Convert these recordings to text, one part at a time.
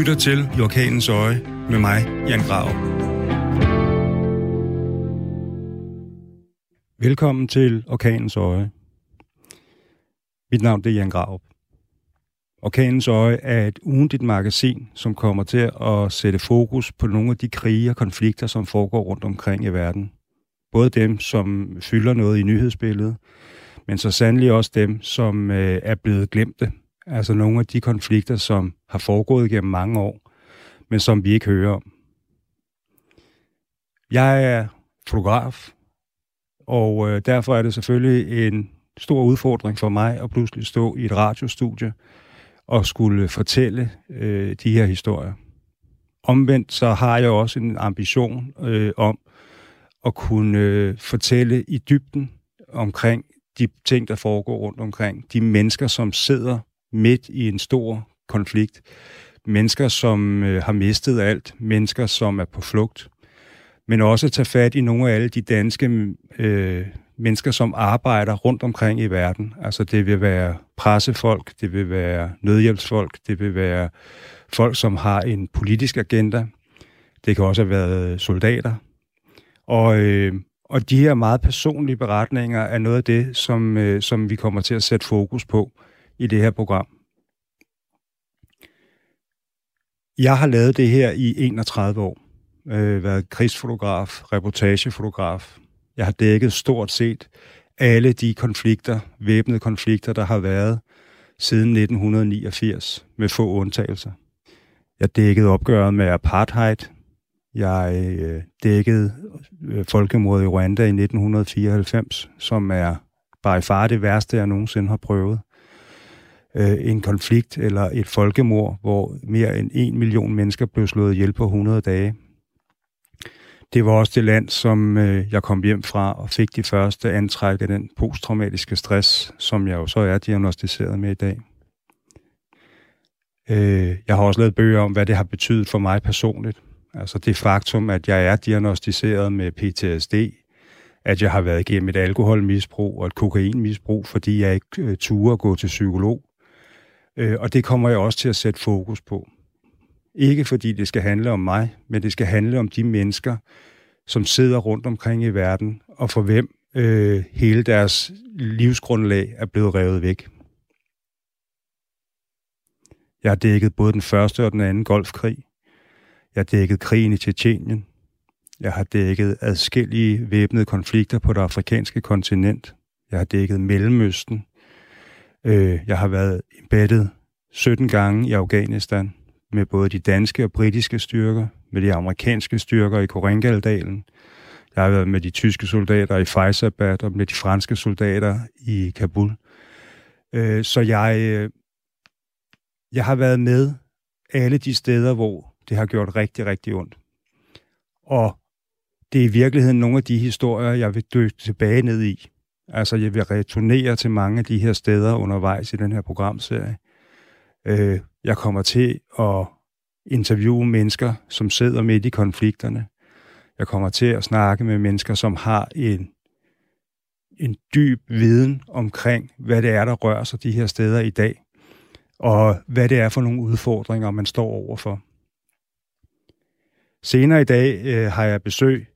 lytter til I Orkanens Øje med mig, Jan Grav. Velkommen til Orkanens Øje. Mit navn er Jan Grav. Orkanens Øje er et ugentligt magasin, som kommer til at sætte fokus på nogle af de krige og konflikter, som foregår rundt omkring i verden. Både dem, som fylder noget i nyhedsbilledet, men så sandelig også dem, som øh, er blevet glemte. Altså nogle af de konflikter, som har foregået gennem mange år, men som vi ikke hører om. Jeg er fotograf, og øh, derfor er det selvfølgelig en stor udfordring for mig at pludselig stå i et radiostudie og skulle fortælle øh, de her historier. Omvendt så har jeg også en ambition øh, om at kunne øh, fortælle i dybden omkring de ting, der foregår rundt omkring. De mennesker, som sidder midt i en stor konflikt. Mennesker, som øh, har mistet alt. Mennesker, som er på flugt. Men også tage fat i nogle af alle de danske øh, mennesker, som arbejder rundt omkring i verden. Altså det vil være pressefolk, det vil være nødhjælpsfolk, det vil være folk, som har en politisk agenda. Det kan også have været soldater. Og, øh, og de her meget personlige beretninger er noget af det, som, øh, som vi kommer til at sætte fokus på i det her program. Jeg har lavet det her i 31 år. Øh, været krigsfotograf, reportagefotograf. Jeg har dækket stort set alle de konflikter, væbnede konflikter, der har været siden 1989, med få undtagelser. Jeg dækkede opgøret med apartheid, jeg øh, dækkede øh, folkemordet i Rwanda i 1994, som er bare far det værste, jeg nogensinde har prøvet. Øh, en konflikt eller et folkemord, hvor mere end en million mennesker blev slået ihjel på 100 dage. Det var også det land, som øh, jeg kom hjem fra og fik de første antræk af den posttraumatiske stress, som jeg jo så er diagnostiseret med i dag. Øh, jeg har også lavet bøger om, hvad det har betydet for mig personligt Altså det faktum, at jeg er diagnostiseret med PTSD, at jeg har været igennem et alkoholmisbrug og et kokainmisbrug, fordi jeg ikke øh, at gå til psykolog. Øh, og det kommer jeg også til at sætte fokus på. Ikke fordi det skal handle om mig, men det skal handle om de mennesker, som sidder rundt omkring i verden, og for hvem øh, hele deres livsgrundlag er blevet revet væk. Jeg har dækket både den første og den anden golfkrig. Jeg har dækket krigen i Tjetjenien. Jeg har dækket adskillige væbnede konflikter på det afrikanske kontinent. Jeg har dækket Mellemøsten. Øh, jeg har været embeddet 17 gange i Afghanistan med både de danske og britiske styrker, med de amerikanske styrker i Koringaldalen. Jeg har været med de tyske soldater i Faizabad og med de franske soldater i Kabul. Øh, så jeg, øh, jeg har været med alle de steder, hvor det har gjort rigtig, rigtig ondt. Og det er i virkeligheden nogle af de historier, jeg vil dykke tilbage ned i. Altså, jeg vil returnere til mange af de her steder undervejs i den her programserie. Øh, jeg kommer til at interviewe mennesker, som sidder midt i konflikterne. Jeg kommer til at snakke med mennesker, som har en, en dyb viden omkring, hvad det er, der rører sig de her steder i dag, og hvad det er for nogle udfordringer, man står overfor. Senere i dag øh, har jeg besøg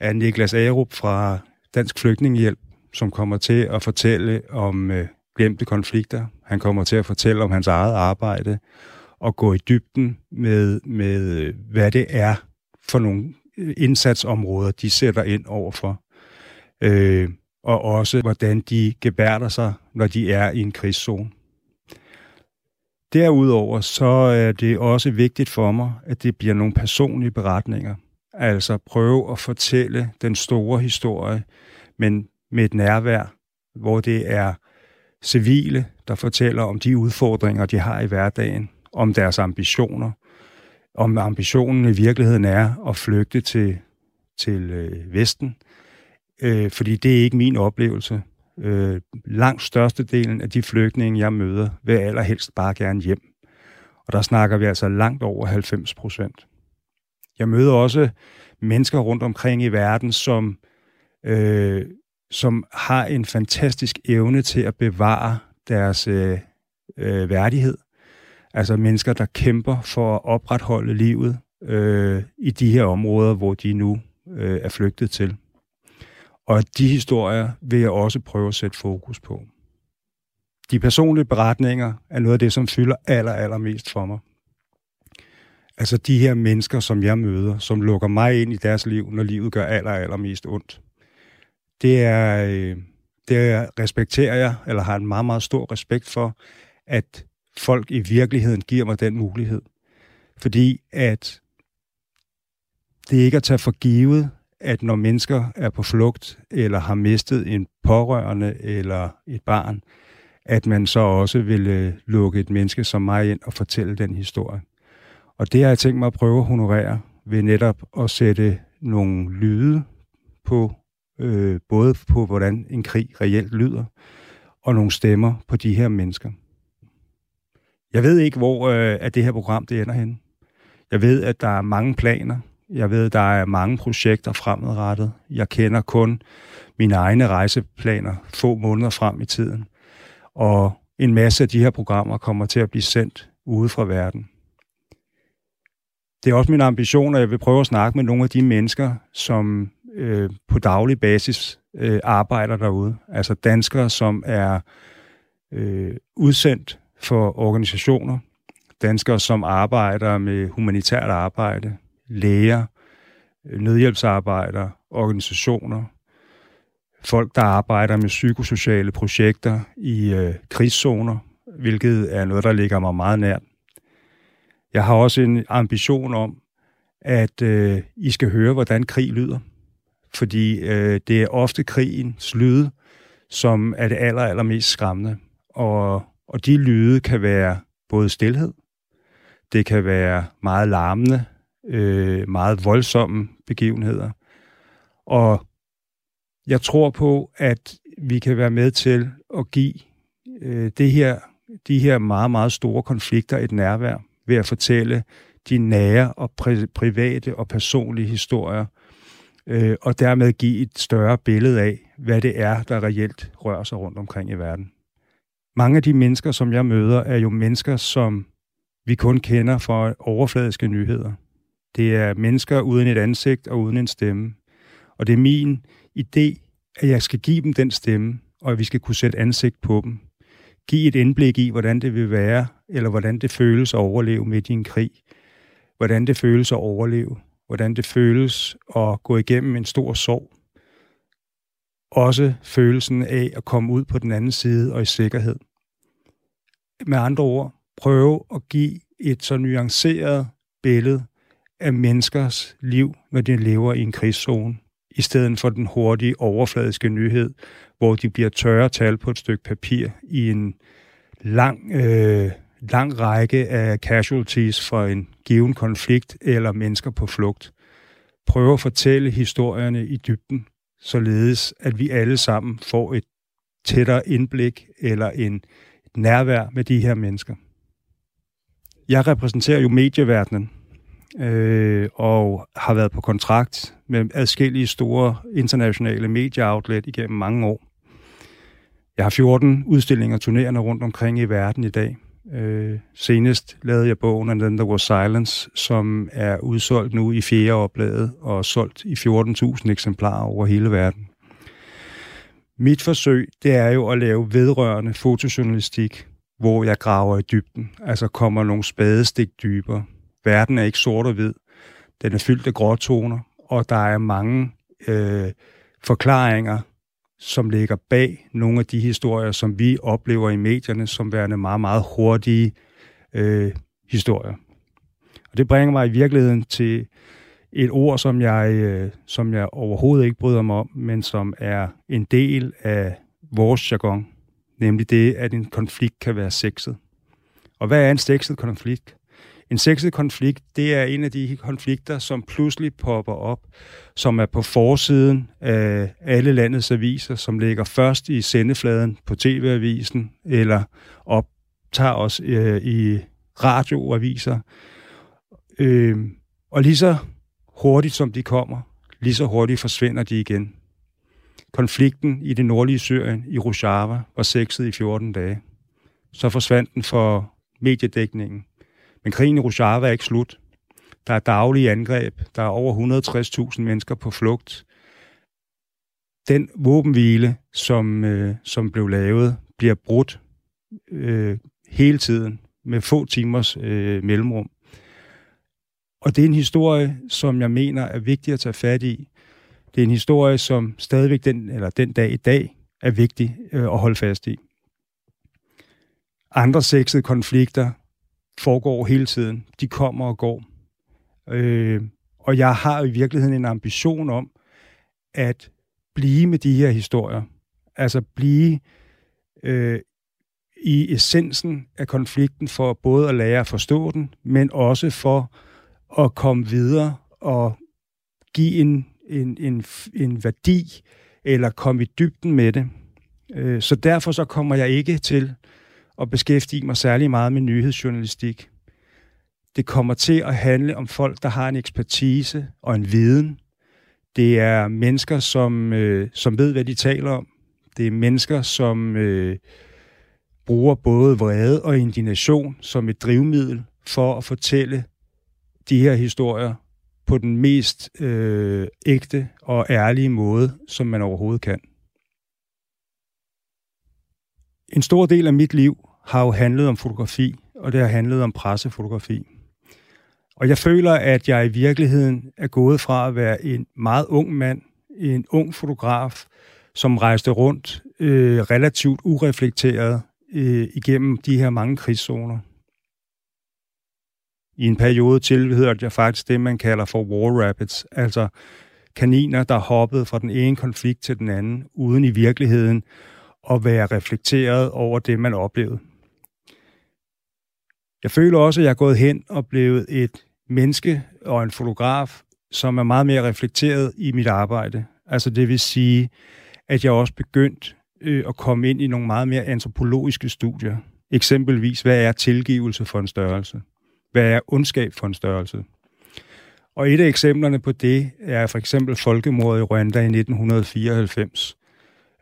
af Niklas Arup fra Dansk Flygtningehjælp, som kommer til at fortælle om øh, glemte konflikter. Han kommer til at fortælle om hans eget arbejde og gå i dybden med, med øh, hvad det er for nogle øh, indsatsområder, de sætter ind overfor. Øh, og også, hvordan de gebærder sig, når de er i en krigszone. Derudover så er det også vigtigt for mig, at det bliver nogle personlige beretninger. Altså prøve at fortælle den store historie, men med et nærvær, hvor det er civile, der fortæller om de udfordringer, de har i hverdagen, om deres ambitioner, om ambitionen i virkeligheden er at flygte til, til øh, Vesten, øh, fordi det er ikke min oplevelse. Øh, langt størstedelen af de flygtninge, jeg møder, vil allerhelst bare gerne hjem. Og der snakker vi altså langt over 90 procent. Jeg møder også mennesker rundt omkring i verden, som, øh, som har en fantastisk evne til at bevare deres øh, øh, værdighed. Altså mennesker, der kæmper for at opretholde livet øh, i de her områder, hvor de nu øh, er flygtet til. Og de historier vil jeg også prøve at sætte fokus på. De personlige beretninger er noget af det, som fylder aller, aller mest for mig. Altså de her mennesker, som jeg møder, som lukker mig ind i deres liv, når livet gør aller, aller mest ondt. Det er, øh, det respekterer jeg, eller har en meget, meget stor respekt for, at folk i virkeligheden giver mig den mulighed. Fordi at det er ikke at tage for givet, at når mennesker er på flugt, eller har mistet en pårørende eller et barn, at man så også vil øh, lukke et menneske som mig ind og fortælle den historie. Og det har jeg tænkt mig at prøve at honorere ved netop at sætte nogle lyde på, øh, både på hvordan en krig reelt lyder, og nogle stemmer på de her mennesker. Jeg ved ikke, hvor øh, at det her program det ender hen. Jeg ved, at der er mange planer. Jeg ved, at der er mange projekter fremadrettet. Jeg kender kun mine egne rejseplaner få måneder frem i tiden. Og en masse af de her programmer kommer til at blive sendt ude fra verden. Det er også min ambition, at jeg vil prøve at snakke med nogle af de mennesker, som øh, på daglig basis øh, arbejder derude. Altså danskere, som er øh, udsendt for organisationer, danskere, som arbejder med humanitært arbejde, læger, øh, nødhjælpsarbejdere, organisationer, folk, der arbejder med psykosociale projekter i øh, krigszoner, hvilket er noget, der ligger mig meget nært. Jeg har også en ambition om, at øh, I skal høre, hvordan krig lyder. Fordi øh, det er ofte krigens lyde, som er det aller, allermest skræmmende. Og, og de lyde kan være både stillhed, det kan være meget larmende, øh, meget voldsomme begivenheder. Og jeg tror på, at vi kan være med til at give øh, det her, de her meget, meget store konflikter et nærvær ved at fortælle de nære og pri- private og personlige historier, øh, og dermed give et større billede af, hvad det er, der reelt rører sig rundt omkring i verden. Mange af de mennesker, som jeg møder, er jo mennesker, som vi kun kender fra overfladiske nyheder. Det er mennesker uden et ansigt og uden en stemme. Og det er min idé, at jeg skal give dem den stemme, og at vi skal kunne sætte ansigt på dem. Giv et indblik i, hvordan det vil være, eller hvordan det føles at overleve midt i en krig. Hvordan det føles at overleve. Hvordan det føles at gå igennem en stor sorg. Også følelsen af at komme ud på den anden side og i sikkerhed. Med andre ord, prøve at give et så nuanceret billede af menneskers liv, når de lever i en krigszone, i stedet for den hurtige, overfladiske nyhed, hvor de bliver tørre tal på et stykke papir i en lang, øh, lang række af casualties for en given konflikt eller mennesker på flugt. Prøve at fortælle historierne i dybden, således at vi alle sammen får et tættere indblik eller en, et nærvær med de her mennesker. Jeg repræsenterer jo medieverdenen, øh, og har været på kontrakt med adskillige store internationale medieoutlet igennem mange år. Jeg har 14 udstillinger turnerende rundt omkring i verden i dag. Øh, senest lavede jeg bogen And Then There Was Silence, som er udsolgt nu i fjerde oplaget og solgt i 14.000 eksemplarer over hele verden. Mit forsøg, det er jo at lave vedrørende fotojournalistik, hvor jeg graver i dybden, altså kommer nogle spadestik dybere. Verden er ikke sort og hvid. Den er fyldt af gråtoner, og der er mange øh, forklaringer, som ligger bag nogle af de historier, som vi oplever i medierne, som værende meget, meget hurtige øh, historier. Og det bringer mig i virkeligheden til et ord, som jeg, øh, som jeg overhovedet ikke bryder mig om, men som er en del af vores jargon, nemlig det, at en konflikt kan være sexet. Og hvad er en sexet konflikt? En sexet konflikt, det er en af de konflikter, som pludselig popper op, som er på forsiden af alle landets aviser, som ligger først i sendefladen på TV-avisen, eller optager os øh, i radioaviser. Øh, og lige så hurtigt som de kommer, lige så hurtigt forsvinder de igen. Konflikten i det nordlige Syrien, i Rojava, var sexet i 14 dage. Så forsvandt den for mediedækningen. Men krigen i Rojava er ikke slut. Der er daglige angreb. Der er over 160.000 mennesker på flugt. Den våbenhvile, som, øh, som blev lavet, bliver brudt øh, hele tiden med få timers øh, mellemrum. Og det er en historie, som jeg mener er vigtig at tage fat i. Det er en historie, som stadigvæk den, eller den dag i dag er vigtig øh, at holde fast i. Andre sexede konflikter foregår hele tiden. De kommer og går. Øh, og jeg har i virkeligheden en ambition om at blive med de her historier. Altså blive øh, i essensen af konflikten for både at lære at forstå den, men også for at komme videre og give en, en, en, en værdi eller komme i dybden med det. Øh, så derfor så kommer jeg ikke til at beskæftige mig særlig meget med nyhedsjournalistik. Det kommer til at handle om folk, der har en ekspertise og en viden. Det er mennesker, som, øh, som ved, hvad de taler om. Det er mennesker, som øh, bruger både vrede og indignation som et drivmiddel for at fortælle de her historier på den mest øh, ægte og ærlige måde, som man overhovedet kan. En stor del af mit liv har jo handlet om fotografi, og det har handlet om pressefotografi. Og jeg føler, at jeg i virkeligheden er gået fra at være en meget ung mand, en ung fotograf, som rejste rundt øh, relativt ureflekteret øh, igennem de her mange krigszoner. I en periode tilhørte jeg faktisk det, man kalder for war rabbits, altså kaniner, der hoppede fra den ene konflikt til den anden, uden i virkeligheden at være reflekteret over det, man oplevede. Jeg føler også, at jeg er gået hen og blevet et menneske og en fotograf, som er meget mere reflekteret i mit arbejde. Altså det vil sige, at jeg også begyndt øh, at komme ind i nogle meget mere antropologiske studier. Eksempelvis, hvad er tilgivelse for en størrelse? Hvad er ondskab for en størrelse? Og et af eksemplerne på det er for eksempel folkemordet i Rwanda i 1994,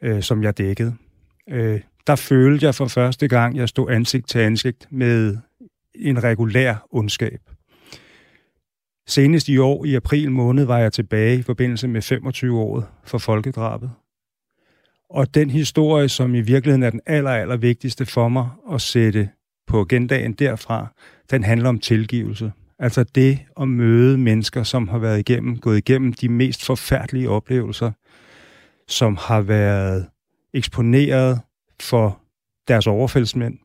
øh, som jeg dækkede. Øh, der følte jeg for første gang, jeg stod ansigt til ansigt med en regulær ondskab. Senest i år, i april måned, var jeg tilbage i forbindelse med 25-året for folkedrabet. Og den historie, som i virkeligheden er den aller, aller vigtigste for mig at sætte på agendaen derfra, den handler om tilgivelse. Altså det at møde mennesker, som har været igennem, gået igennem de mest forfærdelige oplevelser, som har været eksponeret for deres overfældsmænd.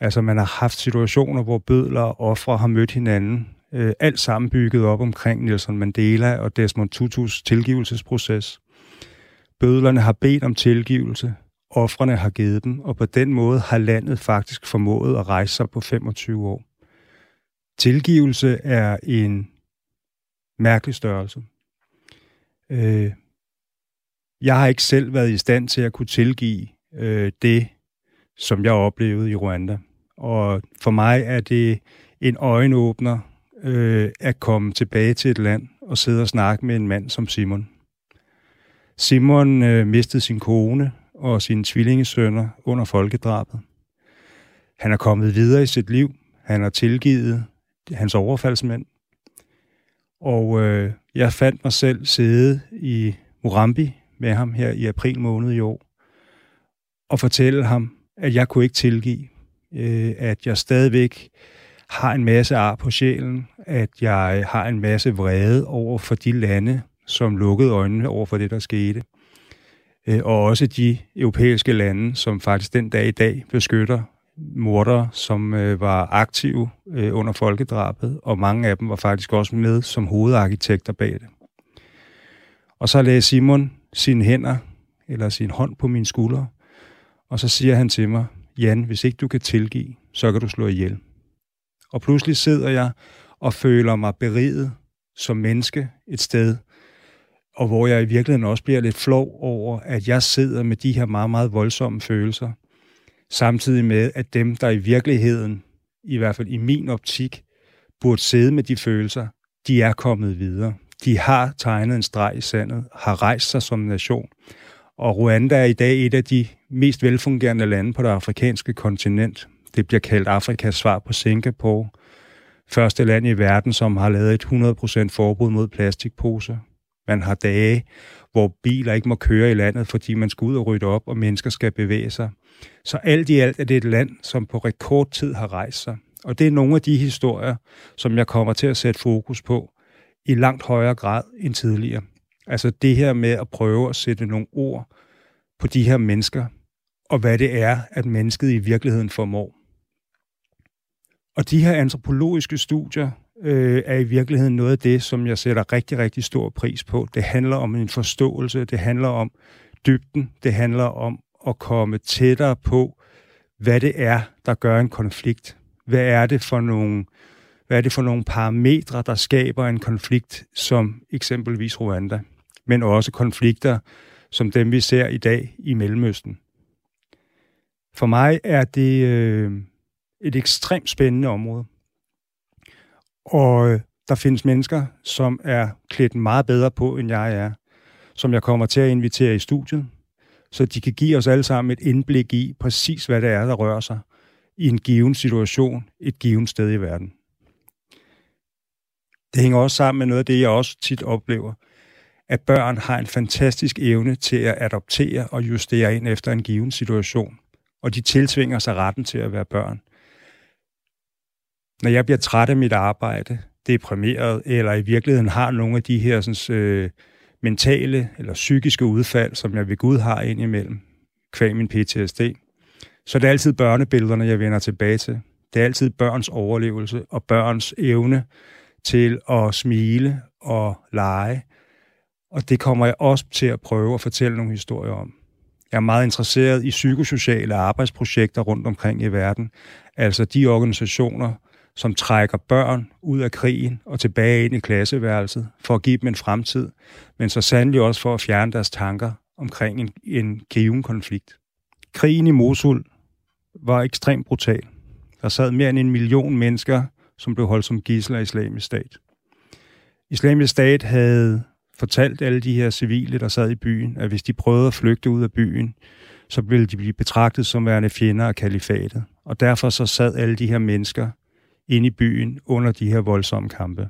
Altså man har haft situationer, hvor bødler og ofre har mødt hinanden, øh, alt sammen bygget op omkring Nelson Mandela og Desmond Tutus tilgivelsesproces. Bødlerne har bedt om tilgivelse, offrene har givet dem, og på den måde har landet faktisk formået at rejse sig på 25 år. Tilgivelse er en mærkelig størrelse. Øh, jeg har ikke selv været i stand til at kunne tilgive øh, det, som jeg oplevede i Rwanda. Og for mig er det en øjenåbner øh, at komme tilbage til et land og sidde og snakke med en mand som Simon. Simon øh, mistede sin kone og sine tvillingesønner under folkedrabet. Han er kommet videre i sit liv. Han har tilgivet hans overfaldsmænd. Og øh, jeg fandt mig selv sidde i Murambi med ham her i april måned i år og fortælle ham, at jeg kunne ikke tilgive, øh, at jeg stadigvæk har en masse ar på sjælen, at jeg har en masse vrede over for de lande, som lukkede øjnene over for det, der skete. Øh, og også de europæiske lande, som faktisk den dag i dag beskytter mordere, som øh, var aktive øh, under folkedrabet, og mange af dem var faktisk også med som hovedarkitekter bag det. Og så lagde Simon sine hænder, eller sin hånd på min skulder, og så siger han til mig, Jan, hvis ikke du kan tilgive, så kan du slå ihjel. Og pludselig sidder jeg og føler mig beriget som menneske et sted, og hvor jeg i virkeligheden også bliver lidt flov over, at jeg sidder med de her meget, meget voldsomme følelser, samtidig med, at dem, der i virkeligheden, i hvert fald i min optik, burde sidde med de følelser, de er kommet videre. De har tegnet en streg i sandet, har rejst sig som nation. Og Rwanda er i dag et af de mest velfungerende lande på det afrikanske kontinent. Det bliver kaldt Afrikas svar på Singapore. Første land i verden, som har lavet et 100% forbud mod plastikposer. Man har dage, hvor biler ikke må køre i landet, fordi man skal ud og rydde op, og mennesker skal bevæge sig. Så alt i alt er det et land, som på rekordtid har rejst sig. Og det er nogle af de historier, som jeg kommer til at sætte fokus på i langt højere grad end tidligere. Altså det her med at prøve at sætte nogle ord på de her mennesker, og hvad det er, at mennesket i virkeligheden formår. Og de her antropologiske studier øh, er i virkeligheden noget af det, som jeg sætter rigtig, rigtig stor pris på. Det handler om en forståelse, det handler om dybden, det handler om at komme tættere på, hvad det er, der gør en konflikt. Hvad er det for nogle, hvad er det for nogle parametre, der skaber en konflikt, som eksempelvis Rwanda, men også konflikter, som dem vi ser i dag i Mellemøsten. For mig er det øh, et ekstremt spændende område. Og øh, der findes mennesker, som er klædt meget bedre på, end jeg er, som jeg kommer til at invitere i studiet, så de kan give os alle sammen et indblik i præcis, hvad det er, der rører sig i en given situation, et givet sted i verden. Det hænger også sammen med noget af det, jeg også tit oplever, at børn har en fantastisk evne til at adoptere og justere ind efter en given situation, og de tiltvinger sig retten til at være børn. Når jeg bliver træt af mit arbejde, deprimeret, eller i virkeligheden har nogle af de her sådan, øh, mentale eller psykiske udfald, som jeg ved Gud har indimellem, kvæg min PTSD, så det er altid børnebillederne, jeg vender tilbage til. Det er altid børns overlevelse og børns evne til at smile og lege. Og det kommer jeg også til at prøve at fortælle nogle historier om. Jeg er meget interesseret i psykosociale arbejdsprojekter rundt omkring i verden. Altså de organisationer, som trækker børn ud af krigen og tilbage ind i klasseværelset for at give dem en fremtid, men så sandelig også for at fjerne deres tanker omkring en, en given konflikt. Krigen i Mosul var ekstremt brutal. Der sad mere end en million mennesker, som blev holdt som gidsler af islamisk stat. Islamisk stat havde fortalt alle de her civile, der sad i byen, at hvis de prøvede at flygte ud af byen, så ville de blive betragtet som værende fjender af kalifatet. Og derfor så sad alle de her mennesker inde i byen under de her voldsomme kampe.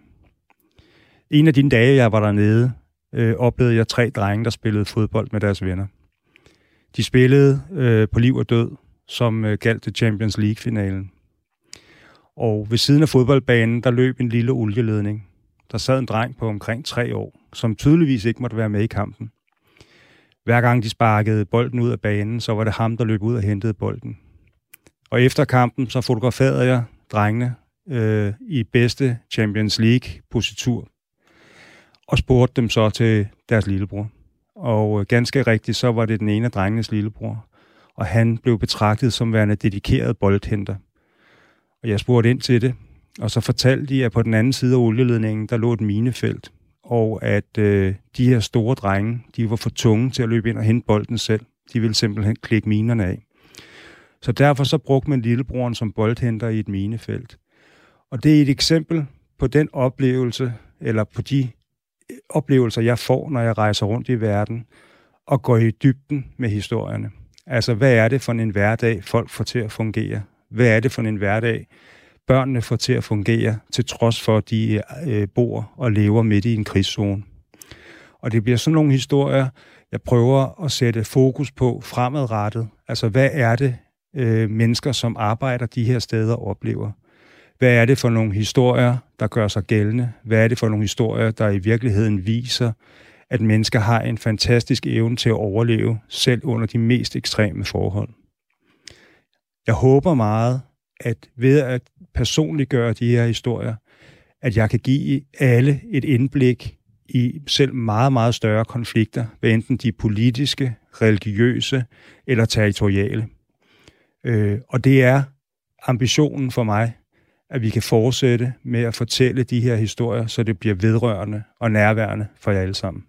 En af de dage, jeg var dernede, øh, oplevede jeg tre drenge, der spillede fodbold med deres venner. De spillede øh, på liv og død, som øh, galt til Champions League-finalen. Og ved siden af fodboldbanen, der løb en lille olieledning. Der sad en dreng på omkring tre år, som tydeligvis ikke måtte være med i kampen. Hver gang de sparkede bolden ud af banen, så var det ham, der løb ud og hentede bolden. Og efter kampen, så fotograferede jeg drengene øh, i bedste Champions League-positur, og spurgte dem så til deres lillebror. Og øh, ganske rigtigt, så var det den ene af drengenes lillebror, og han blev betragtet som værende dedikeret boldhenter. Og jeg spurgte ind til det, og så fortalte de, at på den anden side af olieledningen, der lå et minefelt, og at øh, de her store drenge, de var for tunge til at løbe ind og hente bolden selv. De ville simpelthen klikke minerne af. Så derfor så brugte man lillebroren som boldhenter i et minefelt. Og det er et eksempel på den oplevelse, eller på de øh, oplevelser, jeg får, når jeg rejser rundt i verden, og går i dybden med historierne. Altså, hvad er det for en hverdag, folk får til at fungere? Hvad er det for en hverdag, børnene får til at fungere, til trods for, at de øh, bor og lever midt i en krigszone? Og det bliver sådan nogle historier, jeg prøver at sætte fokus på fremadrettet. Altså, hvad er det, øh, mennesker, som arbejder de her steder, oplever? Hvad er det for nogle historier, der gør sig gældende? Hvad er det for nogle historier, der i virkeligheden viser, at mennesker har en fantastisk evne til at overleve, selv under de mest ekstreme forhold? Jeg håber meget, at ved at personligt gøre de her historier, at jeg kan give alle et indblik i selv meget, meget større konflikter, hvad enten de politiske, religiøse eller territoriale. Øh, og det er ambitionen for mig, at vi kan fortsætte med at fortælle de her historier, så det bliver vedrørende og nærværende for jer alle sammen.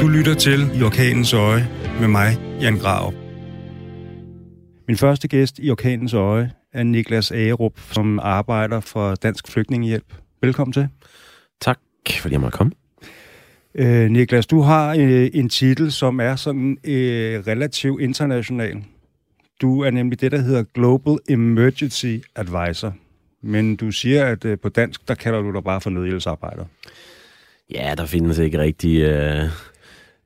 Du lytter til I Orkanens Øje med mig, Jan Grav. Min første gæst i Orkanens Øje er Niklas Agerup, som arbejder for Dansk Flygtningehjælp. Velkommen til. Tak, fordi jeg måtte komme. Øh, Niklas, du har øh, en titel, som er sådan øh, relativt international. Du er nemlig det, der hedder Global Emergency Advisor. Men du siger, at øh, på dansk, der kalder du dig bare for nødhjælpsarbejder. Ja, der findes ikke rigtig øh,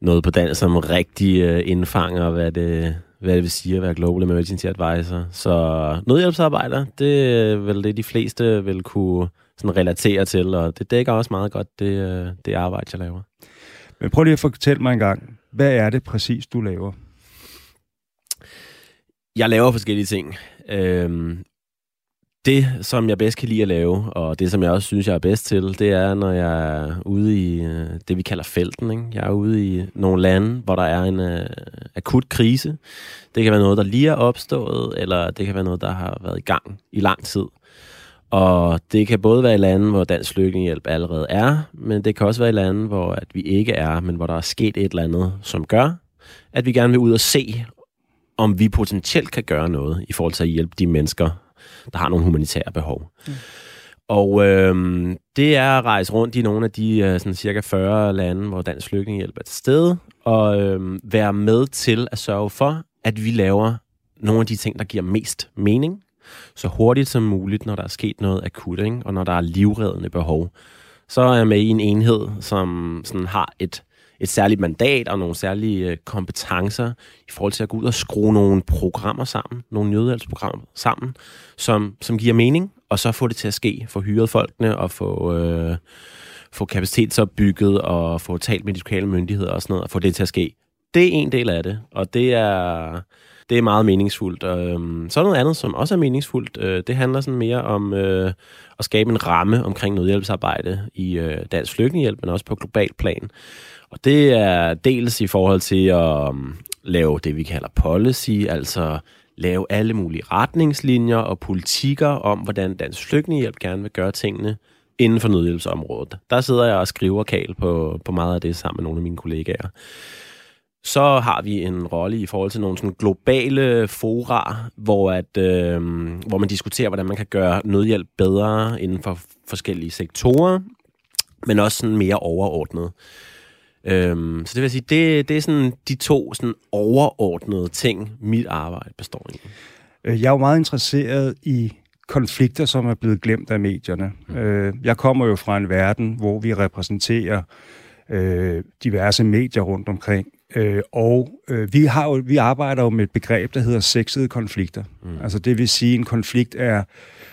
noget på dansk, som rigtig øh, indfanger, hvad det, hvad det vil sige at være Global Emergency Advisor. Så nødhjælpsarbejder, det er vel det, de fleste vil kunne sådan relatere til, og det dækker også meget godt det, øh, det arbejde, jeg laver. Men prøv lige at fortælle mig en gang, hvad er det præcis, du laver? Jeg laver forskellige ting. Øhm, det, som jeg bedst kan lide at lave, og det, som jeg også synes, jeg er bedst til, det er, når jeg er ude i øh, det, vi kalder felten. Ikke? Jeg er ude i nogle lande, hvor der er en øh, akut krise. Det kan være noget, der lige er opstået, eller det kan være noget, der har været i gang i lang tid. Og det kan både være i lande, hvor dansk flygtningehjælp allerede er, men det kan også være i lande, hvor at vi ikke er, men hvor der er sket et eller andet, som gør, at vi gerne vil ud og se, om vi potentielt kan gøre noget i forhold til at hjælpe de mennesker, der har nogle humanitære behov. Mm. Og øhm, det er at rejse rundt i nogle af de øh, sådan cirka 40 lande, hvor dansk flygtningehjælp er til stede, og øhm, være med til at sørge for, at vi laver nogle af de ting, der giver mest mening, så hurtigt som muligt, når der er sket noget akut, ikke? og når der er livreddende behov. Så er jeg med i en enhed, som sådan har et, et særligt mandat og nogle særlige øh, kompetencer i forhold til at gå ud og skrue nogle programmer sammen, nogle nødhjælpsprogrammer sammen, som, som giver mening, og så få det til at ske, få hyret folkene og få, øh, få kapacitetsopbygget og få talt med de lokale myndigheder og sådan noget, og få det til at ske. Det er en del af det, og det er det er meget meningsfuldt. Øhm, så er noget andet, som også er meningsfuldt. Øh, det handler sådan mere om øh, at skabe en ramme omkring nødhjælpsarbejde i øh, dansk flygtningehjælp, men også på global plan. Og det er dels i forhold til at um, lave det, vi kalder policy, altså lave alle mulige retningslinjer og politikker om, hvordan dansk flygtningehjælp gerne vil gøre tingene inden for nødhjælpsområdet. Der sidder jeg og skriver kal på, på meget af det sammen med nogle af mine kollegaer så har vi en rolle i forhold til nogle sådan globale fora, hvor, at, øh, hvor man diskuterer, hvordan man kan gøre nødhjælp bedre inden for forskellige sektorer, men også sådan mere overordnet. Øhm, så det vil sige, det, det er sådan de to sådan overordnede ting, mit arbejde består i. Øh, jeg er jo meget interesseret i konflikter, som er blevet glemt af medierne. Mm. Øh, jeg kommer jo fra en verden, hvor vi repræsenterer øh, diverse medier rundt omkring, Øh, og øh, vi, har jo, vi arbejder jo med et begreb, der hedder sexede konflikter. Mm. Altså det vil sige, at en konflikt er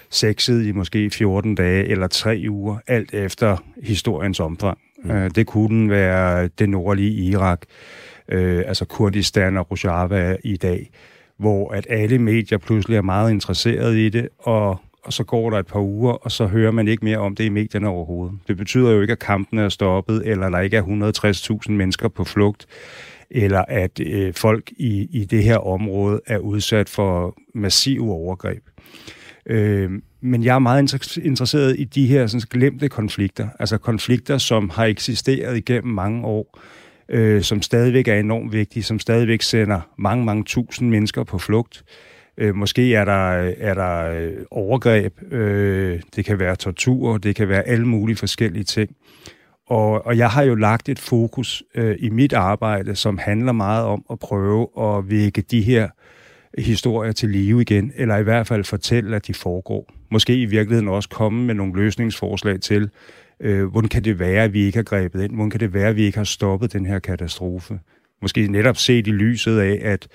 sexet i måske 14 dage eller 3 uger, alt efter historiens omfang. Mm. Øh, det kunne være det nordlige Irak, øh, altså Kurdistan og Rojava i dag, hvor at alle medier pludselig er meget interesserede i det, og og så går der et par uger, og så hører man ikke mere om det i medierne overhovedet. Det betyder jo ikke, at kampen er stoppet, eller der ikke er 160.000 mennesker på flugt, eller at øh, folk i, i det her område er udsat for massive overgreb. Øh, men jeg er meget interesseret i de her sådan, glemte konflikter, altså konflikter, som har eksisteret igennem mange år, øh, som stadigvæk er enormt vigtige, som stadigvæk sender mange, mange tusind mennesker på flugt. Øh, måske er der, er der øh, overgreb, øh, det kan være tortur, det kan være alle mulige forskellige ting. Og, og jeg har jo lagt et fokus øh, i mit arbejde, som handler meget om at prøve at vække de her historier til live igen, eller i hvert fald fortælle, at de foregår. Måske i virkeligheden også komme med nogle løsningsforslag til, øh, hvordan kan det være, at vi ikke har grebet ind? Hvordan kan det være, at vi ikke har stoppet den her katastrofe? Måske netop set i lyset af, at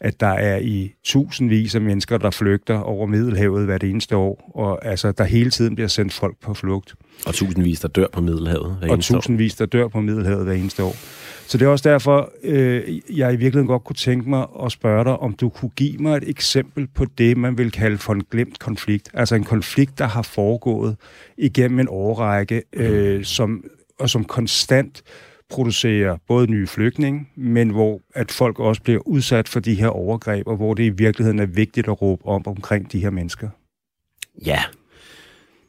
at der er i tusindvis af mennesker, der flygter over Middelhavet hvert eneste år, og altså, der hele tiden bliver sendt folk på flugt. Og tusindvis, der dør på Middelhavet hver Og tusindvis, der dør på Middelhavet hver eneste år. Så det er også derfor, øh, jeg i virkeligheden godt kunne tænke mig at spørge dig, om du kunne give mig et eksempel på det, man vil kalde for en glemt konflikt. Altså en konflikt, der har foregået igennem en årrække, øh, mm. som, og som konstant producerer både nye flygtninge, men hvor at folk også bliver udsat for de her overgreb, og hvor det i virkeligheden er vigtigt at råbe om omkring de her mennesker. Ja,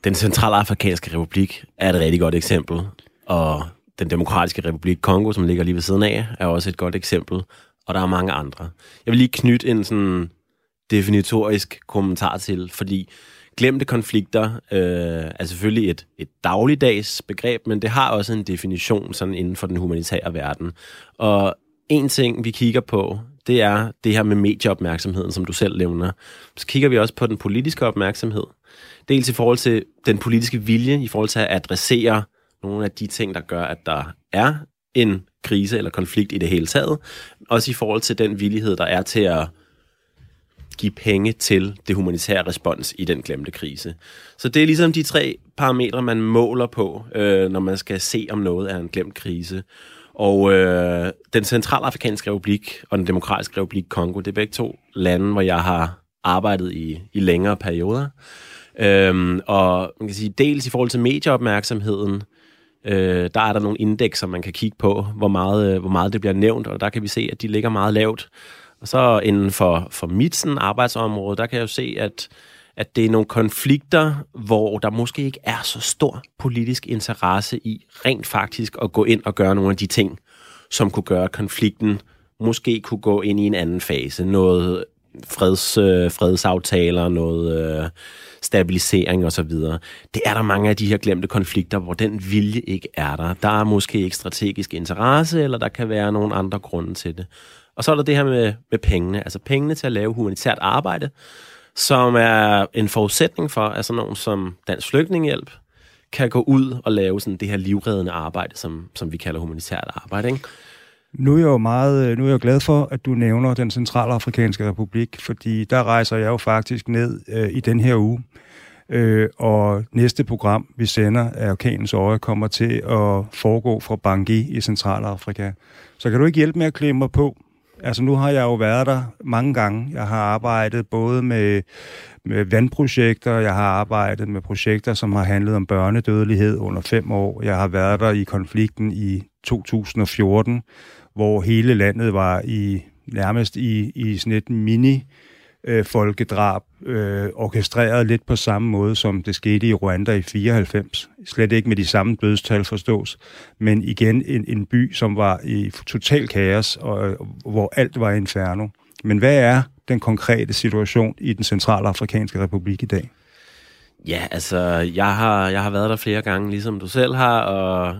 den centralafrikanske republik er et rigtig godt eksempel, og den demokratiske republik Kongo, som ligger lige ved siden af, er også et godt eksempel, og der er mange andre. Jeg vil lige knytte en sådan definitorisk kommentar til, fordi Glemte konflikter øh, er selvfølgelig et, et dagligdags begreb, men det har også en definition sådan inden for den humanitære verden. Og en ting, vi kigger på, det er det her med medieopmærksomheden, som du selv nævner. Så kigger vi også på den politiske opmærksomhed. Dels i forhold til den politiske vilje, i forhold til at adressere nogle af de ting, der gør, at der er en krise eller konflikt i det hele taget. Også i forhold til den villighed, der er til at give penge til det humanitære respons i den glemte krise. Så det er ligesom de tre parametre, man måler på, øh, når man skal se, om noget er en glemt krise. Og øh, den centralafrikanske republik og den demokratiske republik Kongo, det er begge to lande, hvor jeg har arbejdet i, i længere perioder. Øhm, og man kan sige, dels i forhold til medieopmærksomheden, øh, der er der nogle indekser, man kan kigge på, hvor meget, øh, hvor meget det bliver nævnt, og der kan vi se, at de ligger meget lavt. Og så inden for, for mit sådan, arbejdsområde, der kan jeg jo se, at, at det er nogle konflikter, hvor der måske ikke er så stor politisk interesse i rent faktisk at gå ind og gøre nogle af de ting, som kunne gøre konflikten måske kunne gå ind i en anden fase. Noget freds, øh, fredsaftaler, noget øh, stabilisering osv. Det er der mange af de her glemte konflikter, hvor den vilje ikke er der. Der er måske ikke strategisk interesse, eller der kan være nogle andre grunde til det. Og så er der det her med, med pengene, altså pengene til at lave humanitært arbejde, som er en forudsætning for, at sådan nogen som Dansk Flygtningehjælp kan gå ud og lave sådan det her livreddende arbejde, som, som vi kalder humanitært arbejde. Ikke? Nu er jeg jo meget, øh, nu er jeg glad for, at du nævner den centralafrikanske republik, fordi der rejser jeg jo faktisk ned øh, i den her uge. Øh, og næste program, vi sender af Orkanens Øje, kommer til at foregå fra Bangui i Centralafrika. Så kan du ikke hjælpe med at klemme mig på, Altså nu har jeg jo været der mange gange. Jeg har arbejdet både med, med vandprojekter, jeg har arbejdet med projekter, som har handlet om børnedødelighed under fem år. Jeg har været der i konflikten i 2014, hvor hele landet var i nærmest i, i sådan et mini øh, folkedrab, øh, orkestreret lidt på samme måde, som det skete i Rwanda i 94. Slet ikke med de samme dødstal forstås, men igen en, en by, som var i total kaos, og, hvor alt var inferno. Men hvad er den konkrete situation i den centralafrikanske republik i dag? Ja, altså, jeg har, jeg har været der flere gange, ligesom du selv har, og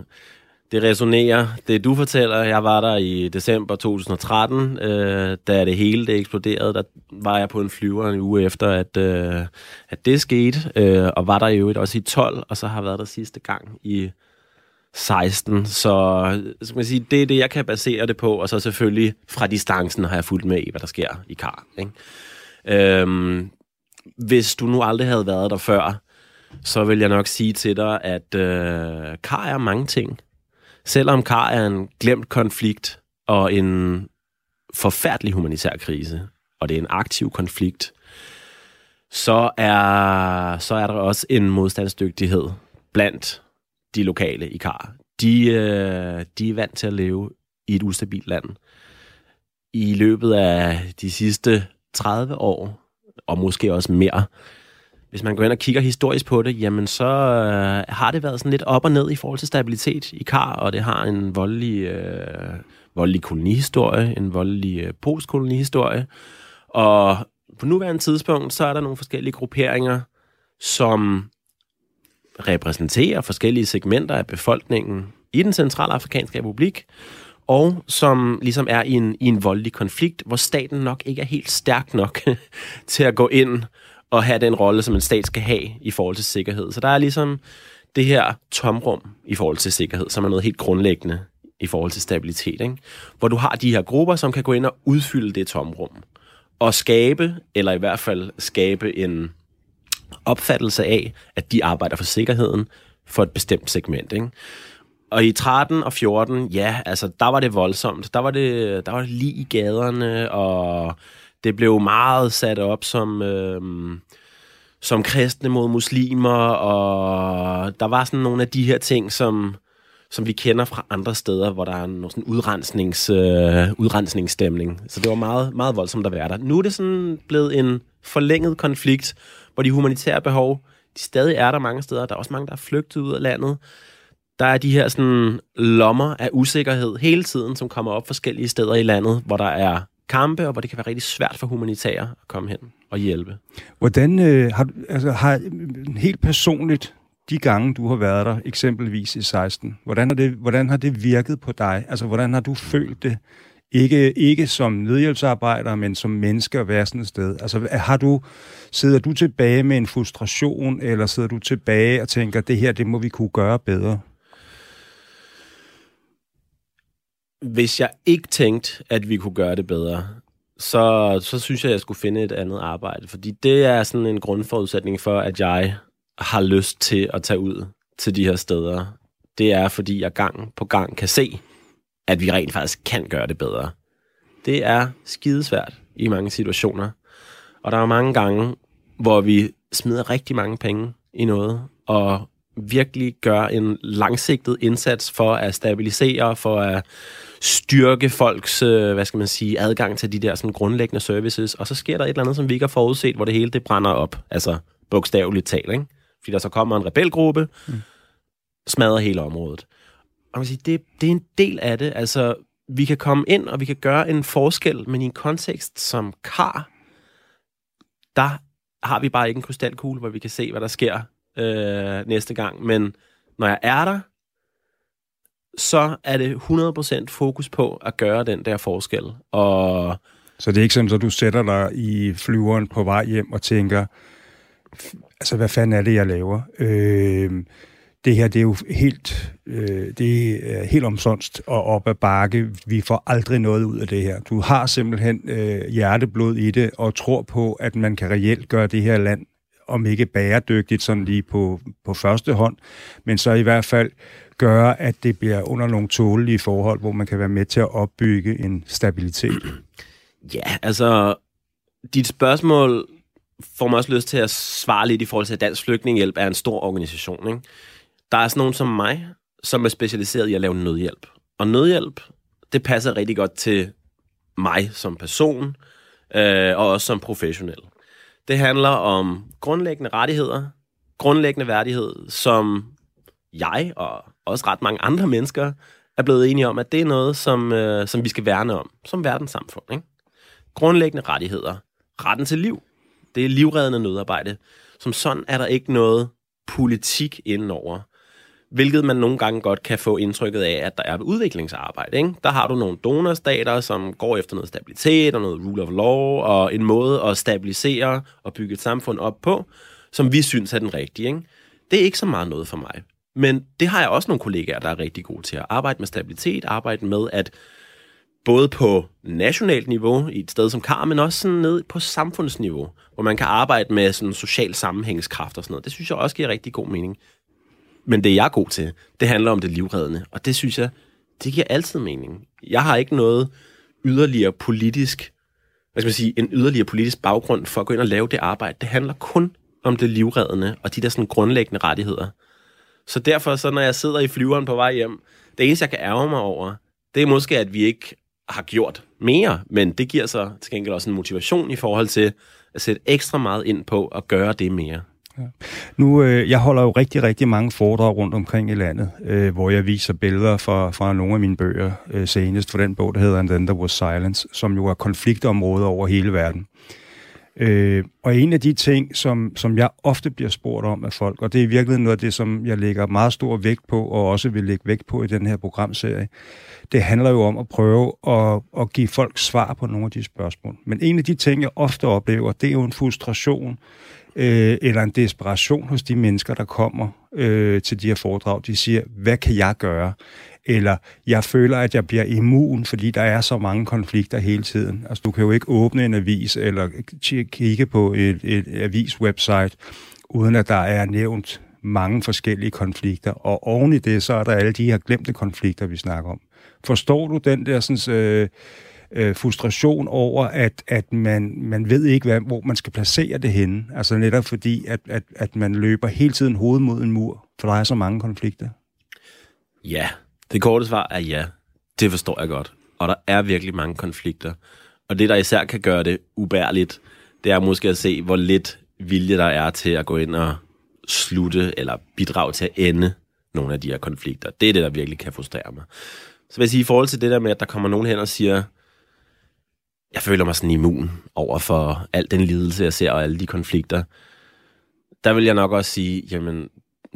det resonerer. Det du fortæller, jeg var der i december 2013, øh, da det hele det eksploderede. Der var jeg på en flyver en uge efter, at, øh, at det skete, øh, og var der i øvrigt også i 12, og så har været der sidste gang i 16. Så skal man sige, det er det, jeg kan basere det på, og så selvfølgelig fra distancen har jeg fulgt med i, hvad der sker i Kar. Ikke? Øhm, hvis du nu aldrig havde været der før, så vil jeg nok sige til dig, at øh, Kar er mange ting. Selvom Kar er en glemt konflikt og en forfærdelig humanitær krise, og det er en aktiv konflikt, så er, så er der også en modstandsdygtighed blandt de lokale i Kar. De, øh, de er vant til at leve i et ustabilt land. I løbet af de sidste 30 år, og måske også mere, hvis man går ind og kigger historisk på det, jamen så øh, har det været sådan lidt op og ned i forhold til stabilitet i Kar, og det har en voldelig, øh, voldelig kolonihistorie, en voldelig øh, postkolonihistorie. Og på nuværende tidspunkt, så er der nogle forskellige grupperinger, som repræsenterer forskellige segmenter af befolkningen i den centralafrikanske republik, og som ligesom er i en, i en voldelig konflikt, hvor staten nok ikke er helt stærk nok til at gå ind og have den rolle, som en stat skal have i forhold til sikkerhed. Så der er ligesom det her tomrum i forhold til sikkerhed, som er noget helt grundlæggende i forhold til stabilitet, ikke? hvor du har de her grupper, som kan gå ind og udfylde det tomrum, og skabe, eller i hvert fald skabe en opfattelse af, at de arbejder for sikkerheden for et bestemt segment. Ikke? Og i 13 og 14, ja, altså, der var det voldsomt. Der var det, der var det lige i gaderne, og det blev meget sat op som, øh, som kristne mod muslimer, og der var sådan nogle af de her ting, som, som vi kender fra andre steder, hvor der er en sådan udrensnings, øh, udrensningsstemning. Så det var meget, meget voldsomt at være der. Nu er det sådan blevet en forlænget konflikt, hvor de humanitære behov, de stadig er der mange steder. Der er også mange, der er flygtet ud af landet. Der er de her sådan lommer af usikkerhed hele tiden, som kommer op forskellige steder i landet, hvor der er kampe, og hvor det kan være rigtig svært for humanitære at komme hen og hjælpe. Hvordan øh, har, altså, har øh, helt personligt de gange, du har været der, eksempelvis i 16, hvordan har det, hvordan har det virket på dig? Altså, hvordan har du følt det Ikke, ikke som nødhjælpsarbejder, men som menneske at være sådan et sted. Altså, har du, sidder du tilbage med en frustration, eller sidder du tilbage og tænker, det her, det må vi kunne gøre bedre? Hvis jeg ikke tænkte, at vi kunne gøre det bedre, så, så synes jeg, at jeg skulle finde et andet arbejde. Fordi det er sådan en grundforudsætning for, at jeg har lyst til at tage ud til de her steder. Det er, fordi jeg gang på gang kan se, at vi rent faktisk kan gøre det bedre. Det er skidesvært i mange situationer. Og der er mange gange, hvor vi smider rigtig mange penge i noget, og virkelig gør en langsigtet indsats for at stabilisere, for at styrke folks, øh, hvad skal man sige, adgang til de der sådan grundlæggende services, og så sker der et eller andet, som vi ikke har forudset, hvor det hele det brænder op, altså bogstaveligt talt, ikke? Fordi der så kommer en rebelgruppe, mm. smadrer hele området. Og man siger, det, det er en del af det, altså vi kan komme ind, og vi kan gøre en forskel, men i en kontekst som kar, der har vi bare ikke en krystalkugle, hvor vi kan se, hvad der sker øh, næste gang. Men når jeg er der, så er det 100% fokus på at gøre den der forskel. Og så det er ikke sådan, at du sætter dig i flyveren på vej hjem og tænker, altså hvad fanden er det, jeg laver? Øh, det her, det er jo helt, øh, det er helt omsonst og op ad bakke. Vi får aldrig noget ud af det her. Du har simpelthen øh, hjerteblod i det og tror på, at man kan reelt gøre det her land, om ikke bæredygtigt sådan lige på, på første hånd, men så i hvert fald gøre, at det bliver under nogle tålelige forhold, hvor man kan være med til at opbygge en stabilitet? Ja, altså, dit spørgsmål får mig også lyst til at svare lidt i forhold til, at Dansk Flygtningehjælp er en stor organisation. Ikke? Der er sådan nogen som mig, som er specialiseret i at lave nødhjælp. Og nødhjælp, det passer rigtig godt til mig som person, øh, og også som professionel. Det handler om grundlæggende rettigheder, grundlæggende værdighed, som jeg og også ret mange andre mennesker er blevet enige om, at det er noget, som, øh, som vi skal værne om som verdenssamfund. Ikke? Grundlæggende rettigheder. Retten til liv. Det er livreddende nødarbejde. Som sådan er der ikke noget politik indenover. Hvilket man nogle gange godt kan få indtrykket af, at der er udviklingsarbejde. Ikke? Der har du nogle donorstater, som går efter noget stabilitet og noget rule of law, og en måde at stabilisere og bygge et samfund op på, som vi synes er den rigtige. Ikke? Det er ikke så meget noget for mig. Men det har jeg også nogle kollegaer, der er rigtig gode til at arbejde med stabilitet, arbejde med at både på nationalt niveau, i et sted som Kar, men også sådan ned på samfundsniveau, hvor man kan arbejde med sådan social sammenhængskraft og sådan noget. Det synes jeg også giver rigtig god mening. Men det, jeg er god til, det handler om det livreddende, og det synes jeg, det giver altid mening. Jeg har ikke noget yderligere politisk, hvad skal man sige, en yderligere politisk baggrund for at gå ind og lave det arbejde. Det handler kun om det livreddende og de der sådan grundlæggende rettigheder. Så derfor, så når jeg sidder i flyveren på vej hjem, det eneste, jeg kan ærge mig over, det er måske, at vi ikke har gjort mere, men det giver så til gengæld også en motivation i forhold til at sætte ekstra meget ind på at gøre det mere. Ja. Nu, øh, jeg holder jo rigtig, rigtig mange foredrag rundt omkring i landet, øh, hvor jeg viser billeder fra, fra nogle af mine bøger, øh, senest for den bog, der hedder And Then There Was Silence, som jo er konfliktområder over hele verden. Øh, og en af de ting, som, som jeg ofte bliver spurgt om af folk, og det er virkelig noget af det, som jeg lægger meget stor vægt på, og også vil lægge vægt på i den her programserie, det handler jo om at prøve at, at give folk svar på nogle af de spørgsmål. Men en af de ting, jeg ofte oplever, det er jo en frustration øh, eller en desperation hos de mennesker, der kommer øh, til de her foredrag. De siger, hvad kan jeg gøre? eller jeg føler, at jeg bliver immun, fordi der er så mange konflikter hele tiden. Altså, du kan jo ikke åbne en avis eller kigge på et, et avis-website, uden at der er nævnt mange forskellige konflikter. Og oven i det, så er der alle de her glemte konflikter, vi snakker om. Forstår du den der sådan, øh, øh, frustration over, at, at man, man ved ikke, hvad, hvor man skal placere det henne? Altså netop fordi, at, at, at man løber hele tiden hovedet mod en mur, for der er så mange konflikter. Ja, det korte svar er ja. Det forstår jeg godt. Og der er virkelig mange konflikter. Og det, der især kan gøre det ubærligt, det er måske at se, hvor lidt vilje der er til at gå ind og slutte eller bidrage til at ende nogle af de her konflikter. Det er det, der virkelig kan frustrere mig. Så vil jeg sige, i forhold til det der med, at der kommer nogen hen og siger, jeg føler mig sådan immun over for al den lidelse, jeg ser, og alle de konflikter, der vil jeg nok også sige, jamen,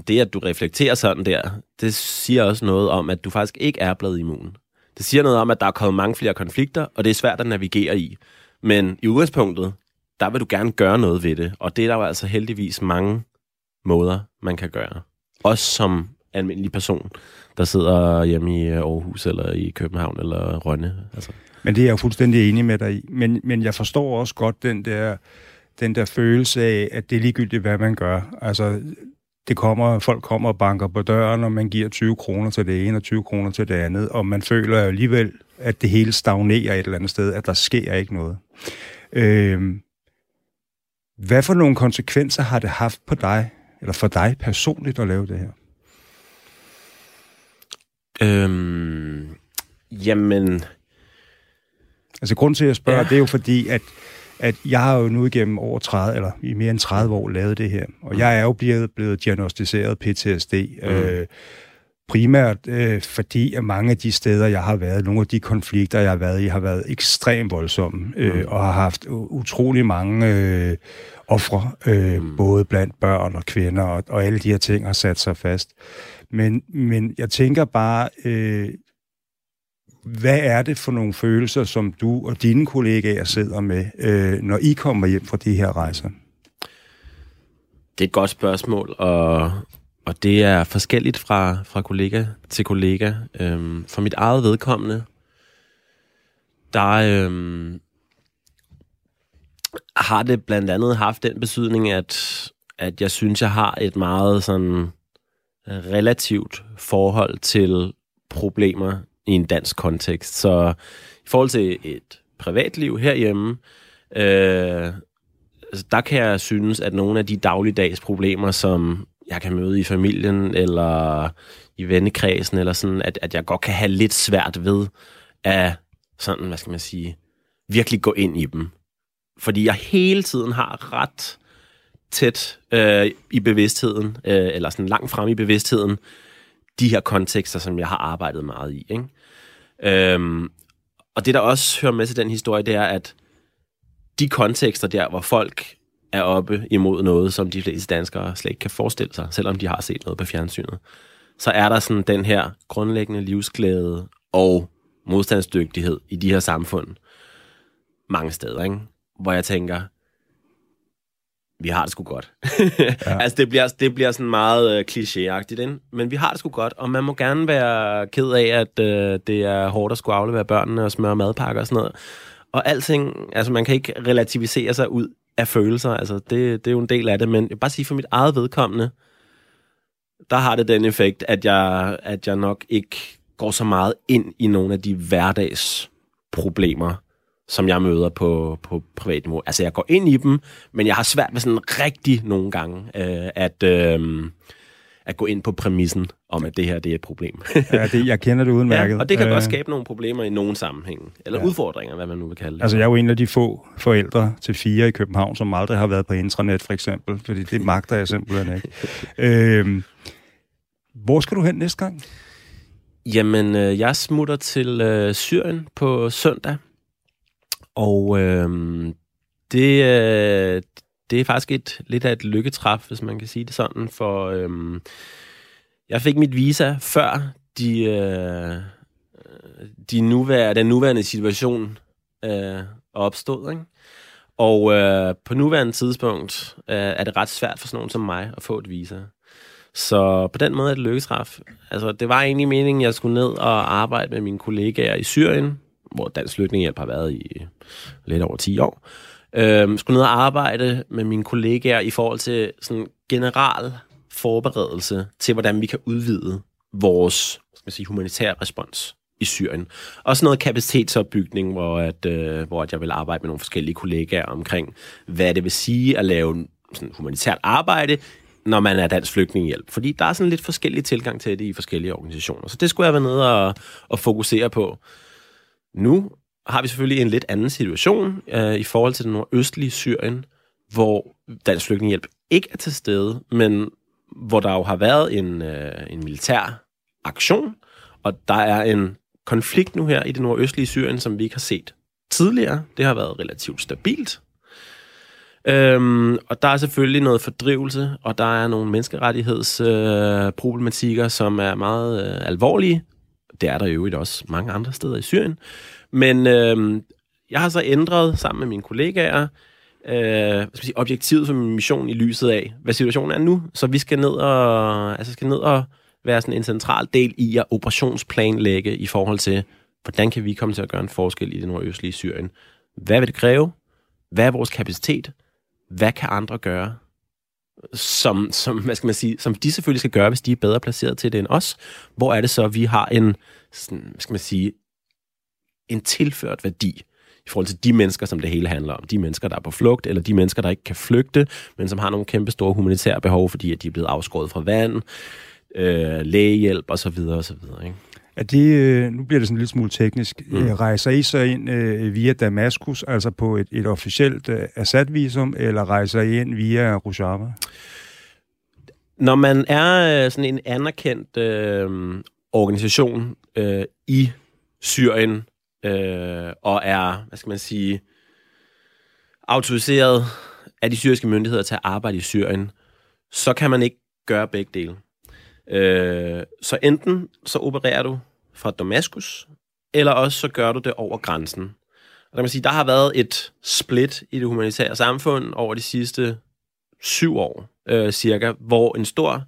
det, at du reflekterer sådan der, det siger også noget om, at du faktisk ikke er blevet immun. Det siger noget om, at der er kommet mange flere konflikter, og det er svært at navigere i. Men i udgangspunktet, der vil du gerne gøre noget ved det, og det er der jo altså heldigvis mange måder, man kan gøre. Også som almindelig person, der sidder hjemme i Aarhus, eller i København, eller Rønne. Altså. Men det er jeg jo fuldstændig enig med dig i. Men, men jeg forstår også godt den der, den der følelse af, at det er ligegyldigt, hvad man gør. Altså, det kommer, folk kommer og banker på døren, og man giver 20 kroner til det ene og 20 kroner til det andet, og man føler alligevel, at det hele stagnerer et eller andet sted, at der sker ikke noget. Øh, hvad for nogle konsekvenser har det haft på dig, eller for dig personligt at lave det her? Øhm, jamen... Altså, grund til, at jeg spørger, ja. det er jo fordi, at, at jeg har jo nu igennem over 30, eller i mere end 30 år lavet det her, og jeg er jo blevet, blevet diagnostiseret PTSD, mm. øh, primært øh, fordi, at mange af de steder, jeg har været, nogle af de konflikter, jeg har været i, har været ekstremt voldsomme, øh, mm. og har haft utrolig mange øh, ofre, øh, mm. både blandt børn og kvinder, og, og alle de her ting har sat sig fast. Men, men jeg tænker bare, øh, hvad er det for nogle følelser, som du og dine kollegaer sidder med, øh, når I kommer hjem fra de her rejser? Det er et godt spørgsmål, og, og det er forskelligt fra, fra kollega til kollega. Øhm, for mit eget vedkommende, der øhm, har det blandt andet haft den betydning, at, at jeg synes, jeg har et meget sådan relativt forhold til problemer i en dansk kontekst. Så i forhold til et privatliv herhjemme, øh, altså, der kan jeg synes, at nogle af de dagligdags problemer, som jeg kan møde i familien, eller i vennekredsen, eller sådan, at, at jeg godt kan have lidt svært ved at sådan, hvad skal man sige, virkelig gå ind i dem. Fordi jeg hele tiden har ret tæt øh, i bevidstheden, øh, eller sådan langt frem i bevidstheden, de her kontekster, som jeg har arbejdet meget i. Ikke? Øhm, og det, der også hører med til den historie, det er, at de kontekster der, hvor folk er oppe imod noget, som de fleste danskere slet ikke kan forestille sig, selvom de har set noget på fjernsynet, så er der sådan den her grundlæggende livsglæde og modstandsdygtighed i de her samfund mange steder, ikke? hvor jeg tænker, vi har det sgu godt. ja. altså, det bliver, det bliver sådan meget øh, klichéagtigt, ikke? men vi har det sgu godt, og man må gerne være ked af, at øh, det er hårdt at skulle aflevere børnene og smøre madpakker og sådan noget. Og alting, altså man kan ikke relativisere sig ud af følelser, altså det, det er jo en del af det, men jeg vil bare sige for mit eget vedkommende, der har det den effekt, at jeg, at jeg nok ikke går så meget ind i nogle af de hverdags problemer, som jeg møder på, på privat niveau. Altså, jeg går ind i dem, men jeg har svært med sådan rigtig nogle gange øh, at, øh, at gå ind på præmissen om, at det her det er et problem. ja, det, jeg kender det udmærket. Ja, og det kan øh, godt skabe nogle problemer i nogen sammenhæng. Eller ja. udfordringer, hvad man nu vil kalde det. Altså, jeg er jo en af de få forældre til fire i København, som aldrig har været på intranet, for eksempel. Fordi det magter jeg simpelthen ikke. øh, hvor skal du hen næste gang? Jamen, øh, jeg smutter til øh, Syrien på søndag. Og øh, det, øh, det er faktisk et, lidt af et lykketræf, hvis man kan sige det sådan, for øh, jeg fik mit visa før de, øh, de nuværende, den nuværende situation øh, opstod. Ikke? Og øh, på nuværende tidspunkt øh, er det ret svært for sådan nogen som mig at få et visa. Så på den måde er det lykketræf. Altså, det var egentlig meningen, at jeg skulle ned og arbejde med mine kollegaer i Syrien, hvor Dansk Flygtningehjælp har været i øh, lidt over 10 år. øh, skulle ned og arbejde med mine kollegaer i forhold til sådan general forberedelse til, hvordan vi kan udvide vores skal man sige, humanitære respons i Syrien. Også noget kapacitetsopbygning, hvor, at, øh, hvor at jeg vil arbejde med nogle forskellige kollegaer omkring, hvad det vil sige at lave sådan humanitært arbejde, når man er dansk flygtningehjælp. Fordi der er sådan lidt forskellige tilgang til det i forskellige organisationer. Så det skulle jeg være nede og, og fokusere på. Nu har vi selvfølgelig en lidt anden situation øh, i forhold til den nordøstlige Syrien, hvor Dansk Flygtningehjælp ikke er til stede, men hvor der jo har været en, øh, en militær aktion, og der er en konflikt nu her i det nordøstlige Syrien, som vi ikke har set tidligere. Det har været relativt stabilt. Øhm, og der er selvfølgelig noget fordrivelse, og der er nogle menneskerettighedsproblematikker, øh, som er meget øh, alvorlige det er der jo øvrigt også mange andre steder i Syrien. Men øh, jeg har så ændret sammen med mine kollegaer øh, hvad skal sige, objektivet for min mission i lyset af, hvad situationen er nu. Så vi skal ned og, altså skal ned og være sådan en central del i at operationsplanlægge i forhold til, hvordan kan vi komme til at gøre en forskel i det nordøstlige Syrien? Hvad vil det kræve? Hvad er vores kapacitet? Hvad kan andre gøre? Som, som, hvad skal man sige, som de selvfølgelig skal gøre, hvis de er bedre placeret til det end os. Hvor er det så, at vi har en, sådan, hvad skal man sige, en tilført værdi i forhold til de mennesker, som det hele handler om. De mennesker, der er på flugt, eller de mennesker, der ikke kan flygte, men som har nogle kæmpe store humanitære behov, fordi at de er blevet afskåret fra vand, øh, lægehjælp osv. osv. Ikke? Er det, øh, nu bliver det sådan en lille smule teknisk, mm. Øh, rejser I så ind øh, via Damaskus, altså på et, et officielt øh, Assad-visum, eller rejser I ind via Rojava? Når man er øh, sådan en anerkendt øh, organisation øh, i Syrien, øh, og er, hvad skal man sige, autoriseret af de syriske myndigheder til at arbejde i Syrien, så kan man ikke gøre begge dele. Øh, så enten så opererer du fra Damaskus, eller også så gør du det over grænsen. Og der, man sige, der har været et split i det humanitære samfund over de sidste syv år øh, cirka, hvor en stor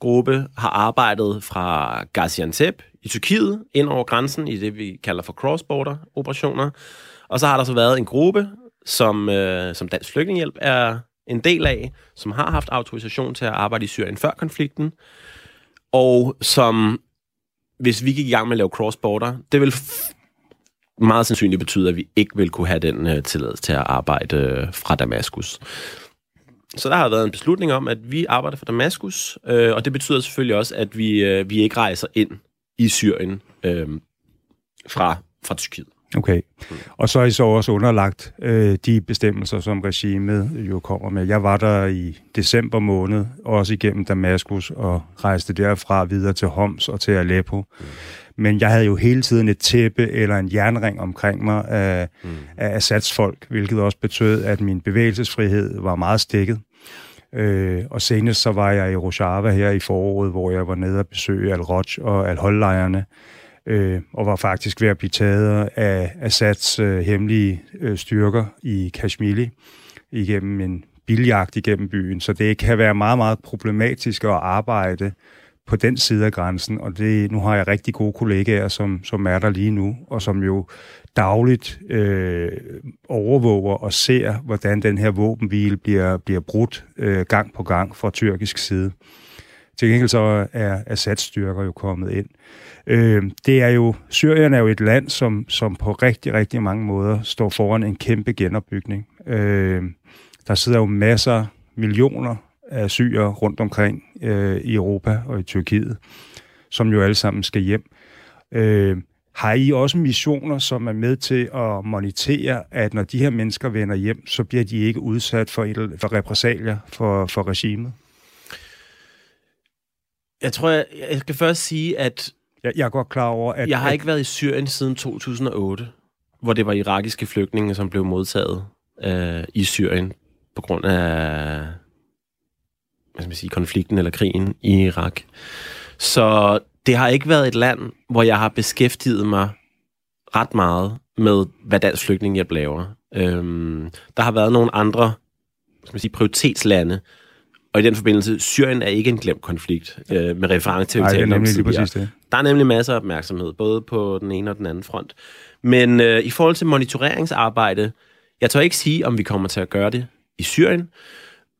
gruppe har arbejdet fra Gaziantep i Tyrkiet ind over grænsen i det, vi kalder for cross-border operationer. Og så har der så været en gruppe, som, øh, som Dansk Flygtninghjælp er en del af, som har haft autorisation til at arbejde i Syrien før konflikten, og som, hvis vi gik i gang med at lave cross-border, det vil meget sandsynligt betyde, at vi ikke vil kunne have den øh, tilladelse til at arbejde øh, fra Damaskus. Så der har været en beslutning om, at vi arbejder for Damaskus, øh, og det betyder selvfølgelig også, at vi, øh, vi ikke rejser ind i Syrien øh, fra, fra Tyrkiet. Okay. Og så er I så også underlagt øh, de bestemmelser, som regimet jo kommer med. Jeg var der i december måned, også igennem Damaskus, og rejste derfra videre til Homs og til Aleppo. Mm. Men jeg havde jo hele tiden et tæppe eller en jernring omkring mig af, mm. af Assads folk, hvilket også betød, at min bevægelsesfrihed var meget stikket. Øh, og senest så var jeg i Rojava her i foråret, hvor jeg var nede og besøge Al-Roj og Al-Hol-lejrene, øh, og var faktisk ved at blive taget af Assads øh, hemmelige øh, styrker i Kashmir igennem en biljagt igennem byen. Så det kan være meget, meget problematisk at arbejde på den side af grænsen, og det, nu har jeg rigtig gode kollegaer, som, som er der lige nu, og som jo dagligt øh, overvåger og ser, hvordan den her våbenhvile bliver, bliver brudt øh, gang på gang fra tyrkisk side. Til gengæld så er Assads styrker jo kommet ind. Øh, det er jo, Syrien er jo et land, som, som på rigtig, rigtig mange måder står foran en kæmpe genopbygning. Øh, der sidder jo masser, millioner af syre rundt omkring øh, i Europa og i Tyrkiet, som jo alle sammen skal hjem. Øh, har I også missioner, som er med til at monitere, at når de her mennesker vender hjem, så bliver de ikke udsat for, et, for repressalier for, for regimet? Jeg tror, jeg, jeg skal først sige, at... Jeg, jeg er godt klar over, at... Jeg har ikke været i Syrien siden 2008, hvor det var irakiske flygtninge, som blev modtaget øh, i Syrien på grund af hvad skal man sige, konflikten eller krigen i Irak. Så det har ikke været et land, hvor jeg har beskæftiget mig ret meget med, hvad Dansk Flygtninghjælp laver. Øhm, der har været nogle andre skal man sige, prioritetslande, og i den forbindelse, Syrien er ikke en glemt konflikt øh, med reference til, Nej, det er nemlig lige præcis det. Der er nemlig masser af opmærksomhed, både på den ene og den anden front. Men øh, i forhold til monitoreringsarbejde, jeg tør ikke sige, om vi kommer til at gøre det i Syrien,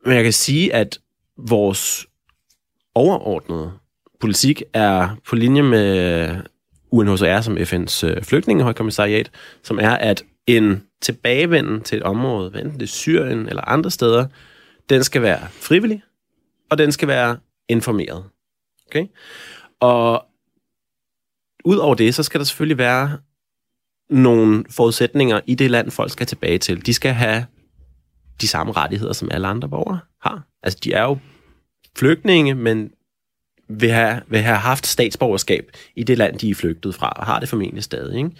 men jeg kan sige, at vores overordnede politik er på linje med UNHCR som FN's øh, flygtningehøjkommissariat, som er, at en tilbagevenden til et område, enten det er Syrien eller andre steder, den skal være frivillig, og den skal være informeret. Okay? Og ud over det, så skal der selvfølgelig være nogle forudsætninger i det land, folk skal tilbage til. De skal have de samme rettigheder, som alle andre borgere har. Altså, de er jo flygtninge, men vil have, vil have haft statsborgerskab i det land, de er flygtet fra, og har det formentlig stadig. Ikke?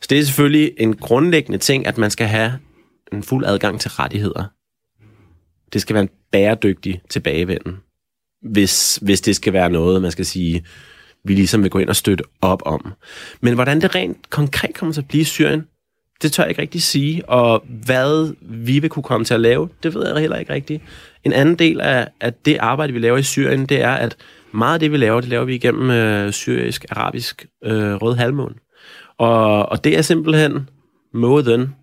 Så det er selvfølgelig en grundlæggende ting, at man skal have en fuld adgang til rettigheder. Det skal være en bæredygtig tilbagevenden, hvis, hvis det skal være noget, man skal sige, vi ligesom vil gå ind og støtte op om. Men hvordan det rent konkret kommer til at blive i Syrien, det tør jeg ikke rigtig sige, og hvad vi vil kunne komme til at lave, det ved jeg heller ikke rigtigt. En anden del af, af det arbejde, vi laver i Syrien, det er, at meget af det, vi laver, det laver vi igennem øh, syrisk-arabisk øh, rød halvmåne. Og, og det er simpelthen måden,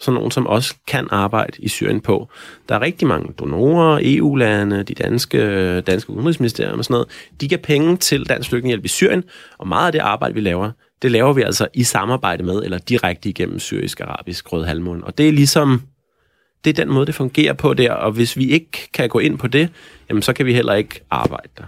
sådan nogen som os kan arbejde i Syrien på. Der er rigtig mange donorer, EU-lande, de danske, danske udenrigsministerier og sådan noget. De giver penge til Dansk Flygtningehjælp i Syrien, og meget af det arbejde, vi laver, det laver vi altså i samarbejde med, eller direkte igennem syrisk-arabisk rød halvmåne. Og det er ligesom, det er den måde, det fungerer på der, og hvis vi ikke kan gå ind på det, jamen så kan vi heller ikke arbejde der.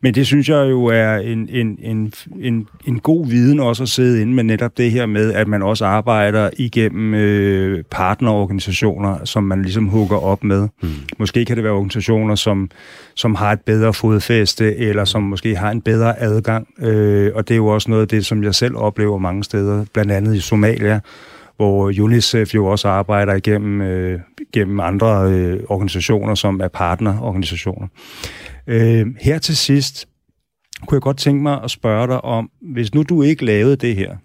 Men det synes jeg jo er en, en, en, en, en god viden også at sidde inde med netop det her med, at man også arbejder igennem øh, partnerorganisationer, som man ligesom hugger op med. Mm. Måske kan det være organisationer, som, som har et bedre fodfæste, eller som måske har en bedre adgang. Øh, og det er jo også noget af det, som jeg selv oplever mange steder, blandt andet i Somalia, hvor UNICEF jo også arbejder igennem, øh, gennem andre øh, organisationer, som er partnerorganisationer. Øh, her til sidst kunne jeg godt tænke mig at spørge dig om, hvis nu du ikke lavede det her,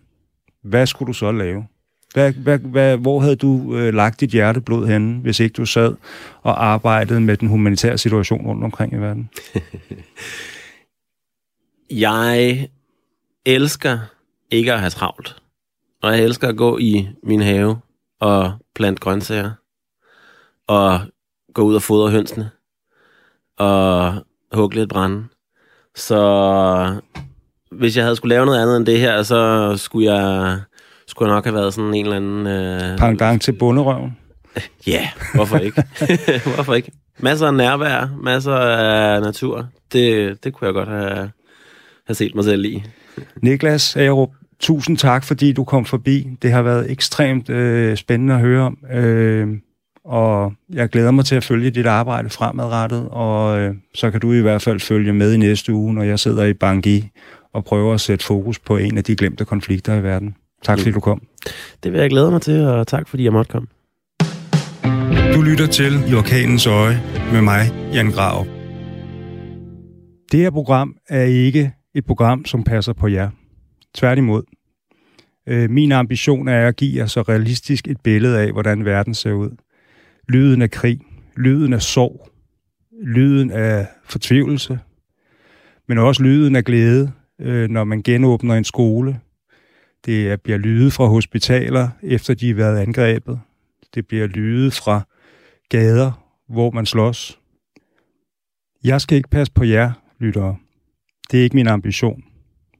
hvad skulle du så lave? Hvad, hvad, hvad, hvor havde du øh, lagt dit hjerteblod henne, hvis ikke du sad og arbejdede med den humanitære situation rundt omkring i verden? jeg elsker ikke at have travlt. Og jeg elsker at gå i min have og plante grøntsager. Og gå ud og fodre hønsene. Og hugge lidt brænde. Så hvis jeg havde skulle lave noget andet end det her, så skulle jeg, skulle jeg nok have været sådan en eller anden... Øh... Pangdang til bunderøven? Ja, hvorfor ikke? hvorfor ikke? Masser af nærvær, masser af natur. Det, det kunne jeg godt have, have set mig selv i. Niklas Agerup, tusind tak, fordi du kom forbi. Det har været ekstremt øh, spændende at høre om. Øh, og jeg glæder mig til at følge dit arbejde fremadrettet, og øh, så kan du i hvert fald følge med i næste uge, når jeg sidder i Bangui og prøver at sætte fokus på en af de glemte konflikter i verden. Tak fordi du kom. Det vil jeg glæde mig til, og tak fordi jeg måtte komme. Du lytter til I Orkanens Øje med mig, Jan Grav. Det her program er ikke et program, som passer på jer. Tværtimod. Øh, min ambition er at give jer så realistisk et billede af, hvordan verden ser ud lyden af krig, lyden af sorg, lyden af fortvivlelse, men også lyden af glæde, øh, når man genåbner en skole. Det bliver lyde fra hospitaler, efter de har været angrebet. Det bliver lyde fra gader, hvor man slås. Jeg skal ikke passe på jer, lyttere. Det er ikke min ambition.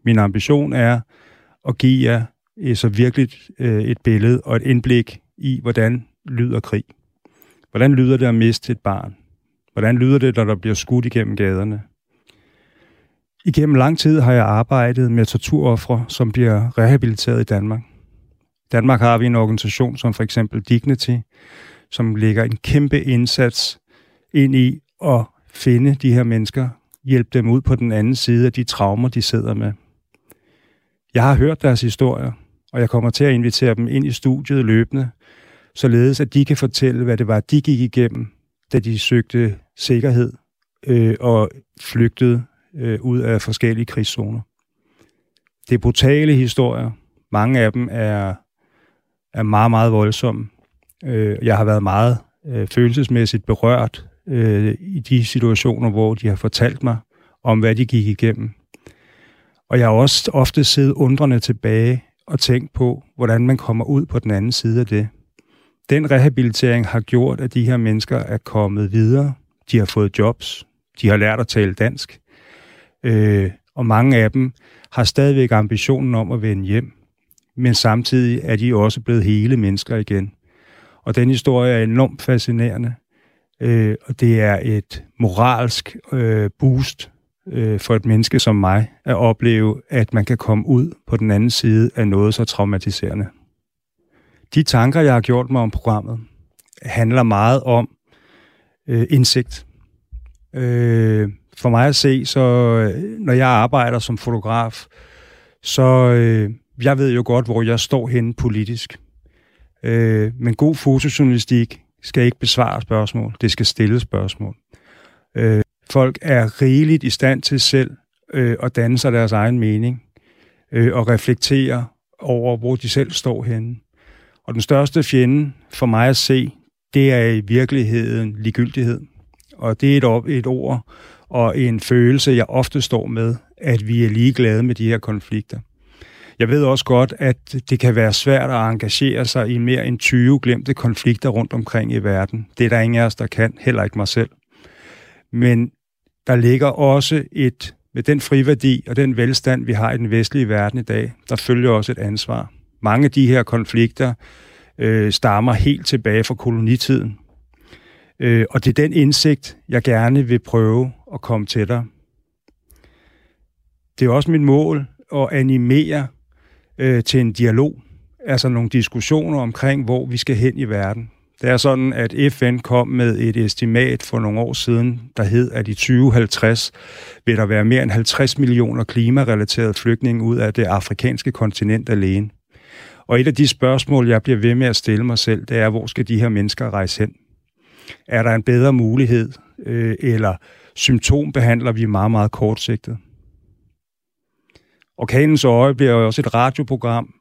Min ambition er at give jer så virkelig øh, et billede og et indblik i, hvordan lyder krig. Hvordan lyder det at miste et barn? Hvordan lyder det, når der bliver skudt igennem gaderne? Igennem lang tid har jeg arbejdet med torturoffre, som bliver rehabiliteret i Danmark. I Danmark har vi en organisation som for eksempel Dignity, som lægger en kæmpe indsats ind i at finde de her mennesker, hjælpe dem ud på den anden side af de traumer, de sidder med. Jeg har hørt deres historier, og jeg kommer til at invitere dem ind i studiet løbende, således at de kan fortælle, hvad det var, de gik igennem, da de søgte sikkerhed øh, og flygtede øh, ud af forskellige krigszoner. Det er brutale historier. Mange af dem er, er meget, meget voldsomme. Øh, jeg har været meget øh, følelsesmæssigt berørt øh, i de situationer, hvor de har fortalt mig om, hvad de gik igennem. Og jeg har også ofte siddet undrende tilbage og tænkt på, hvordan man kommer ud på den anden side af det den rehabilitering har gjort, at de her mennesker er kommet videre. De har fået jobs. De har lært at tale dansk. Øh, og mange af dem har stadigvæk ambitionen om at vende hjem. Men samtidig er de også blevet hele mennesker igen. Og den historie er enormt fascinerende. Øh, og det er et moralsk øh, boost øh, for et menneske som mig at opleve, at man kan komme ud på den anden side af noget så traumatiserende. De tanker, jeg har gjort mig om programmet, handler meget om øh, indsigt. Øh, for mig at se, så øh, når jeg arbejder som fotograf, så øh, jeg ved jo godt, hvor jeg står henne politisk. Øh, men god fotojournalistik skal ikke besvare spørgsmål, det skal stille spørgsmål. Øh, folk er rigeligt i stand til selv øh, at danne sig deres egen mening øh, og reflektere over, hvor de selv står henne. Og den største fjende for mig at se, det er i virkeligheden ligegyldighed. Og det er et, et ord og en følelse, jeg ofte står med, at vi er ligeglade med de her konflikter. Jeg ved også godt, at det kan være svært at engagere sig i mere end 20 glemte konflikter rundt omkring i verden. Det er der ingen af os, der kan, heller ikke mig selv. Men der ligger også et, med den friværdi og den velstand, vi har i den vestlige verden i dag, der følger også et ansvar. Mange af de her konflikter øh, stammer helt tilbage fra kolonitiden. Øh, og det er den indsigt, jeg gerne vil prøve at komme til. Det er også mit mål at animere øh, til en dialog, altså nogle diskussioner omkring, hvor vi skal hen i verden. Det er sådan, at FN kom med et estimat for nogle år siden, der hed, at i 2050 vil der være mere end 50 millioner klimarelaterede flygtninge ud af det afrikanske kontinent alene. Og et af de spørgsmål, jeg bliver ved med at stille mig selv, det er, hvor skal de her mennesker rejse hen? Er der en bedre mulighed, øh, eller symptombehandler vi meget, meget kortsigtet? Orkanens øje bliver jo også et radioprogram,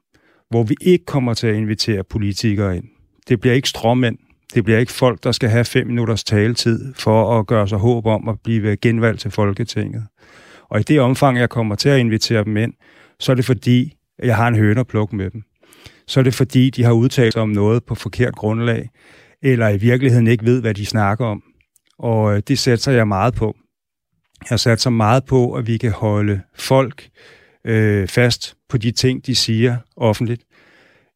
hvor vi ikke kommer til at invitere politikere ind. Det bliver ikke stråmænd. Det bliver ikke folk, der skal have fem minutters taletid for at gøre sig håb om at blive genvalgt til Folketinget. Og i det omfang, jeg kommer til at invitere dem ind, så er det fordi, jeg har en høne at plukke med dem. Så er det fordi, de har udtalt sig om noget på forkert grundlag, eller i virkeligheden ikke ved, hvad de snakker om. Og øh, det satser jeg meget på. Jeg satser meget på, at vi kan holde folk øh, fast på de ting, de siger offentligt,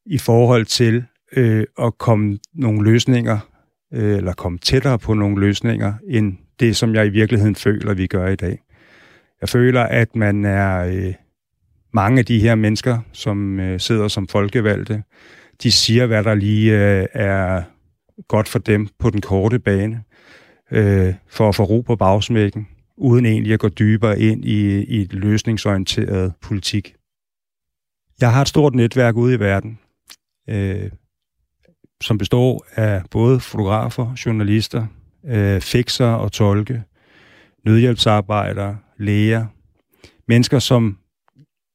i forhold til øh, at komme nogle løsninger, øh, eller komme tættere på nogle løsninger, end det, som jeg i virkeligheden føler, vi gør i dag. Jeg føler, at man er øh, mange af de her mennesker, som øh, sidder som folkevalgte, de siger, hvad der lige øh, er godt for dem på den korte bane, øh, for at få ro på bagsmækken, uden egentlig at gå dybere ind i, i et løsningsorienteret politik. Jeg har et stort netværk ude i verden, øh, som består af både fotografer, journalister, øh, fikser og tolke, nødhjælpsarbejdere, læger, mennesker, som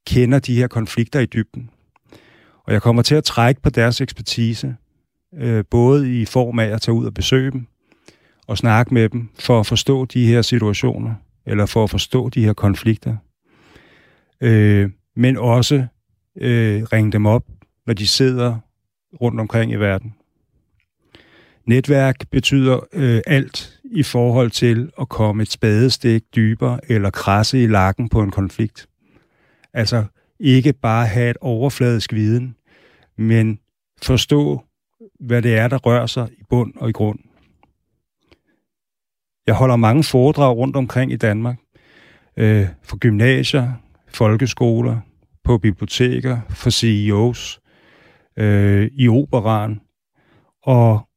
kender de her konflikter i dybden. Og jeg kommer til at trække på deres ekspertise, øh, både i form af at tage ud og besøge dem, og snakke med dem for at forstå de her situationer, eller for at forstå de her konflikter. Øh, men også øh, ringe dem op, når de sidder rundt omkring i verden. Netværk betyder øh, alt i forhold til at komme et spadestik dybere eller krasse i lakken på en konflikt. Altså ikke bare have et overfladisk viden, men forstå, hvad det er, der rører sig i bund og i grund. Jeg holder mange foredrag rundt omkring i Danmark. Øh, for gymnasier, folkeskoler, på biblioteker, for CEOs, øh, i operan. Og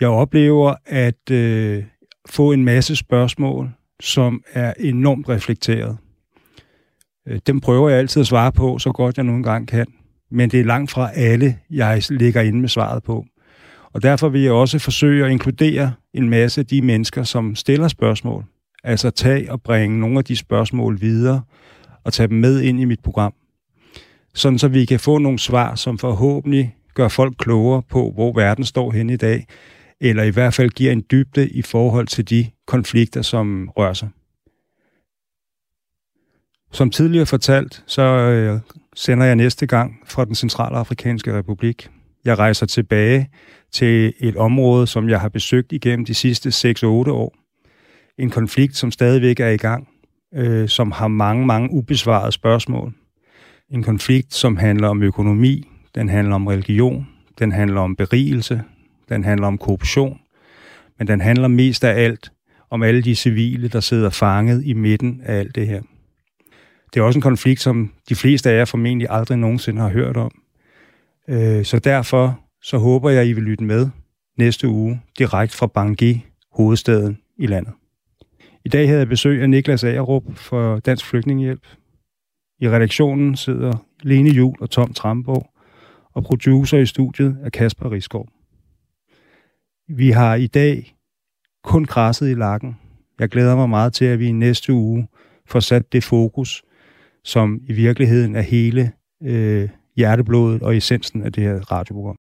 jeg oplever at øh, få en masse spørgsmål, som er enormt reflekteret. Øh, dem prøver jeg altid at svare på, så godt jeg nogle gange kan. Men det er langt fra alle, jeg ligger inde med svaret på. Og derfor vil jeg også forsøge at inkludere en masse af de mennesker, som stiller spørgsmål. Altså tage og bringe nogle af de spørgsmål videre og tage dem med ind i mit program. Sådan så vi kan få nogle svar, som forhåbentlig gør folk klogere på, hvor verden står hen i dag, eller i hvert fald giver en dybde i forhold til de konflikter, som rører sig. Som tidligere fortalt, så øh, sender jeg næste gang fra den centrale afrikanske republik. Jeg rejser tilbage til et område, som jeg har besøgt igennem de sidste 6-8 år. En konflikt, som stadigvæk er i gang, øh, som har mange, mange ubesvarede spørgsmål. En konflikt, som handler om økonomi, den handler om religion, den handler om berigelse, den handler om korruption, men den handler mest af alt om alle de civile, der sidder fanget i midten af alt det her. Det er også en konflikt, som de fleste af jer formentlig aldrig nogensinde har hørt om. Øh, så derfor så håber jeg, I vil lytte med næste uge direkte fra Bangui, hovedstaden i landet. I dag havde jeg besøg af Niklas Agerup for Dansk Flygtningehjælp. I redaktionen sidder Lene Jul og Tom Tramborg, og producer i studiet er Kasper Riskov. Vi har i dag kun krasset i lakken. Jeg glæder mig meget til, at vi i næste uge får sat det fokus, som i virkeligheden er hele øh, hjerteblodet og essensen af det her radioprogram.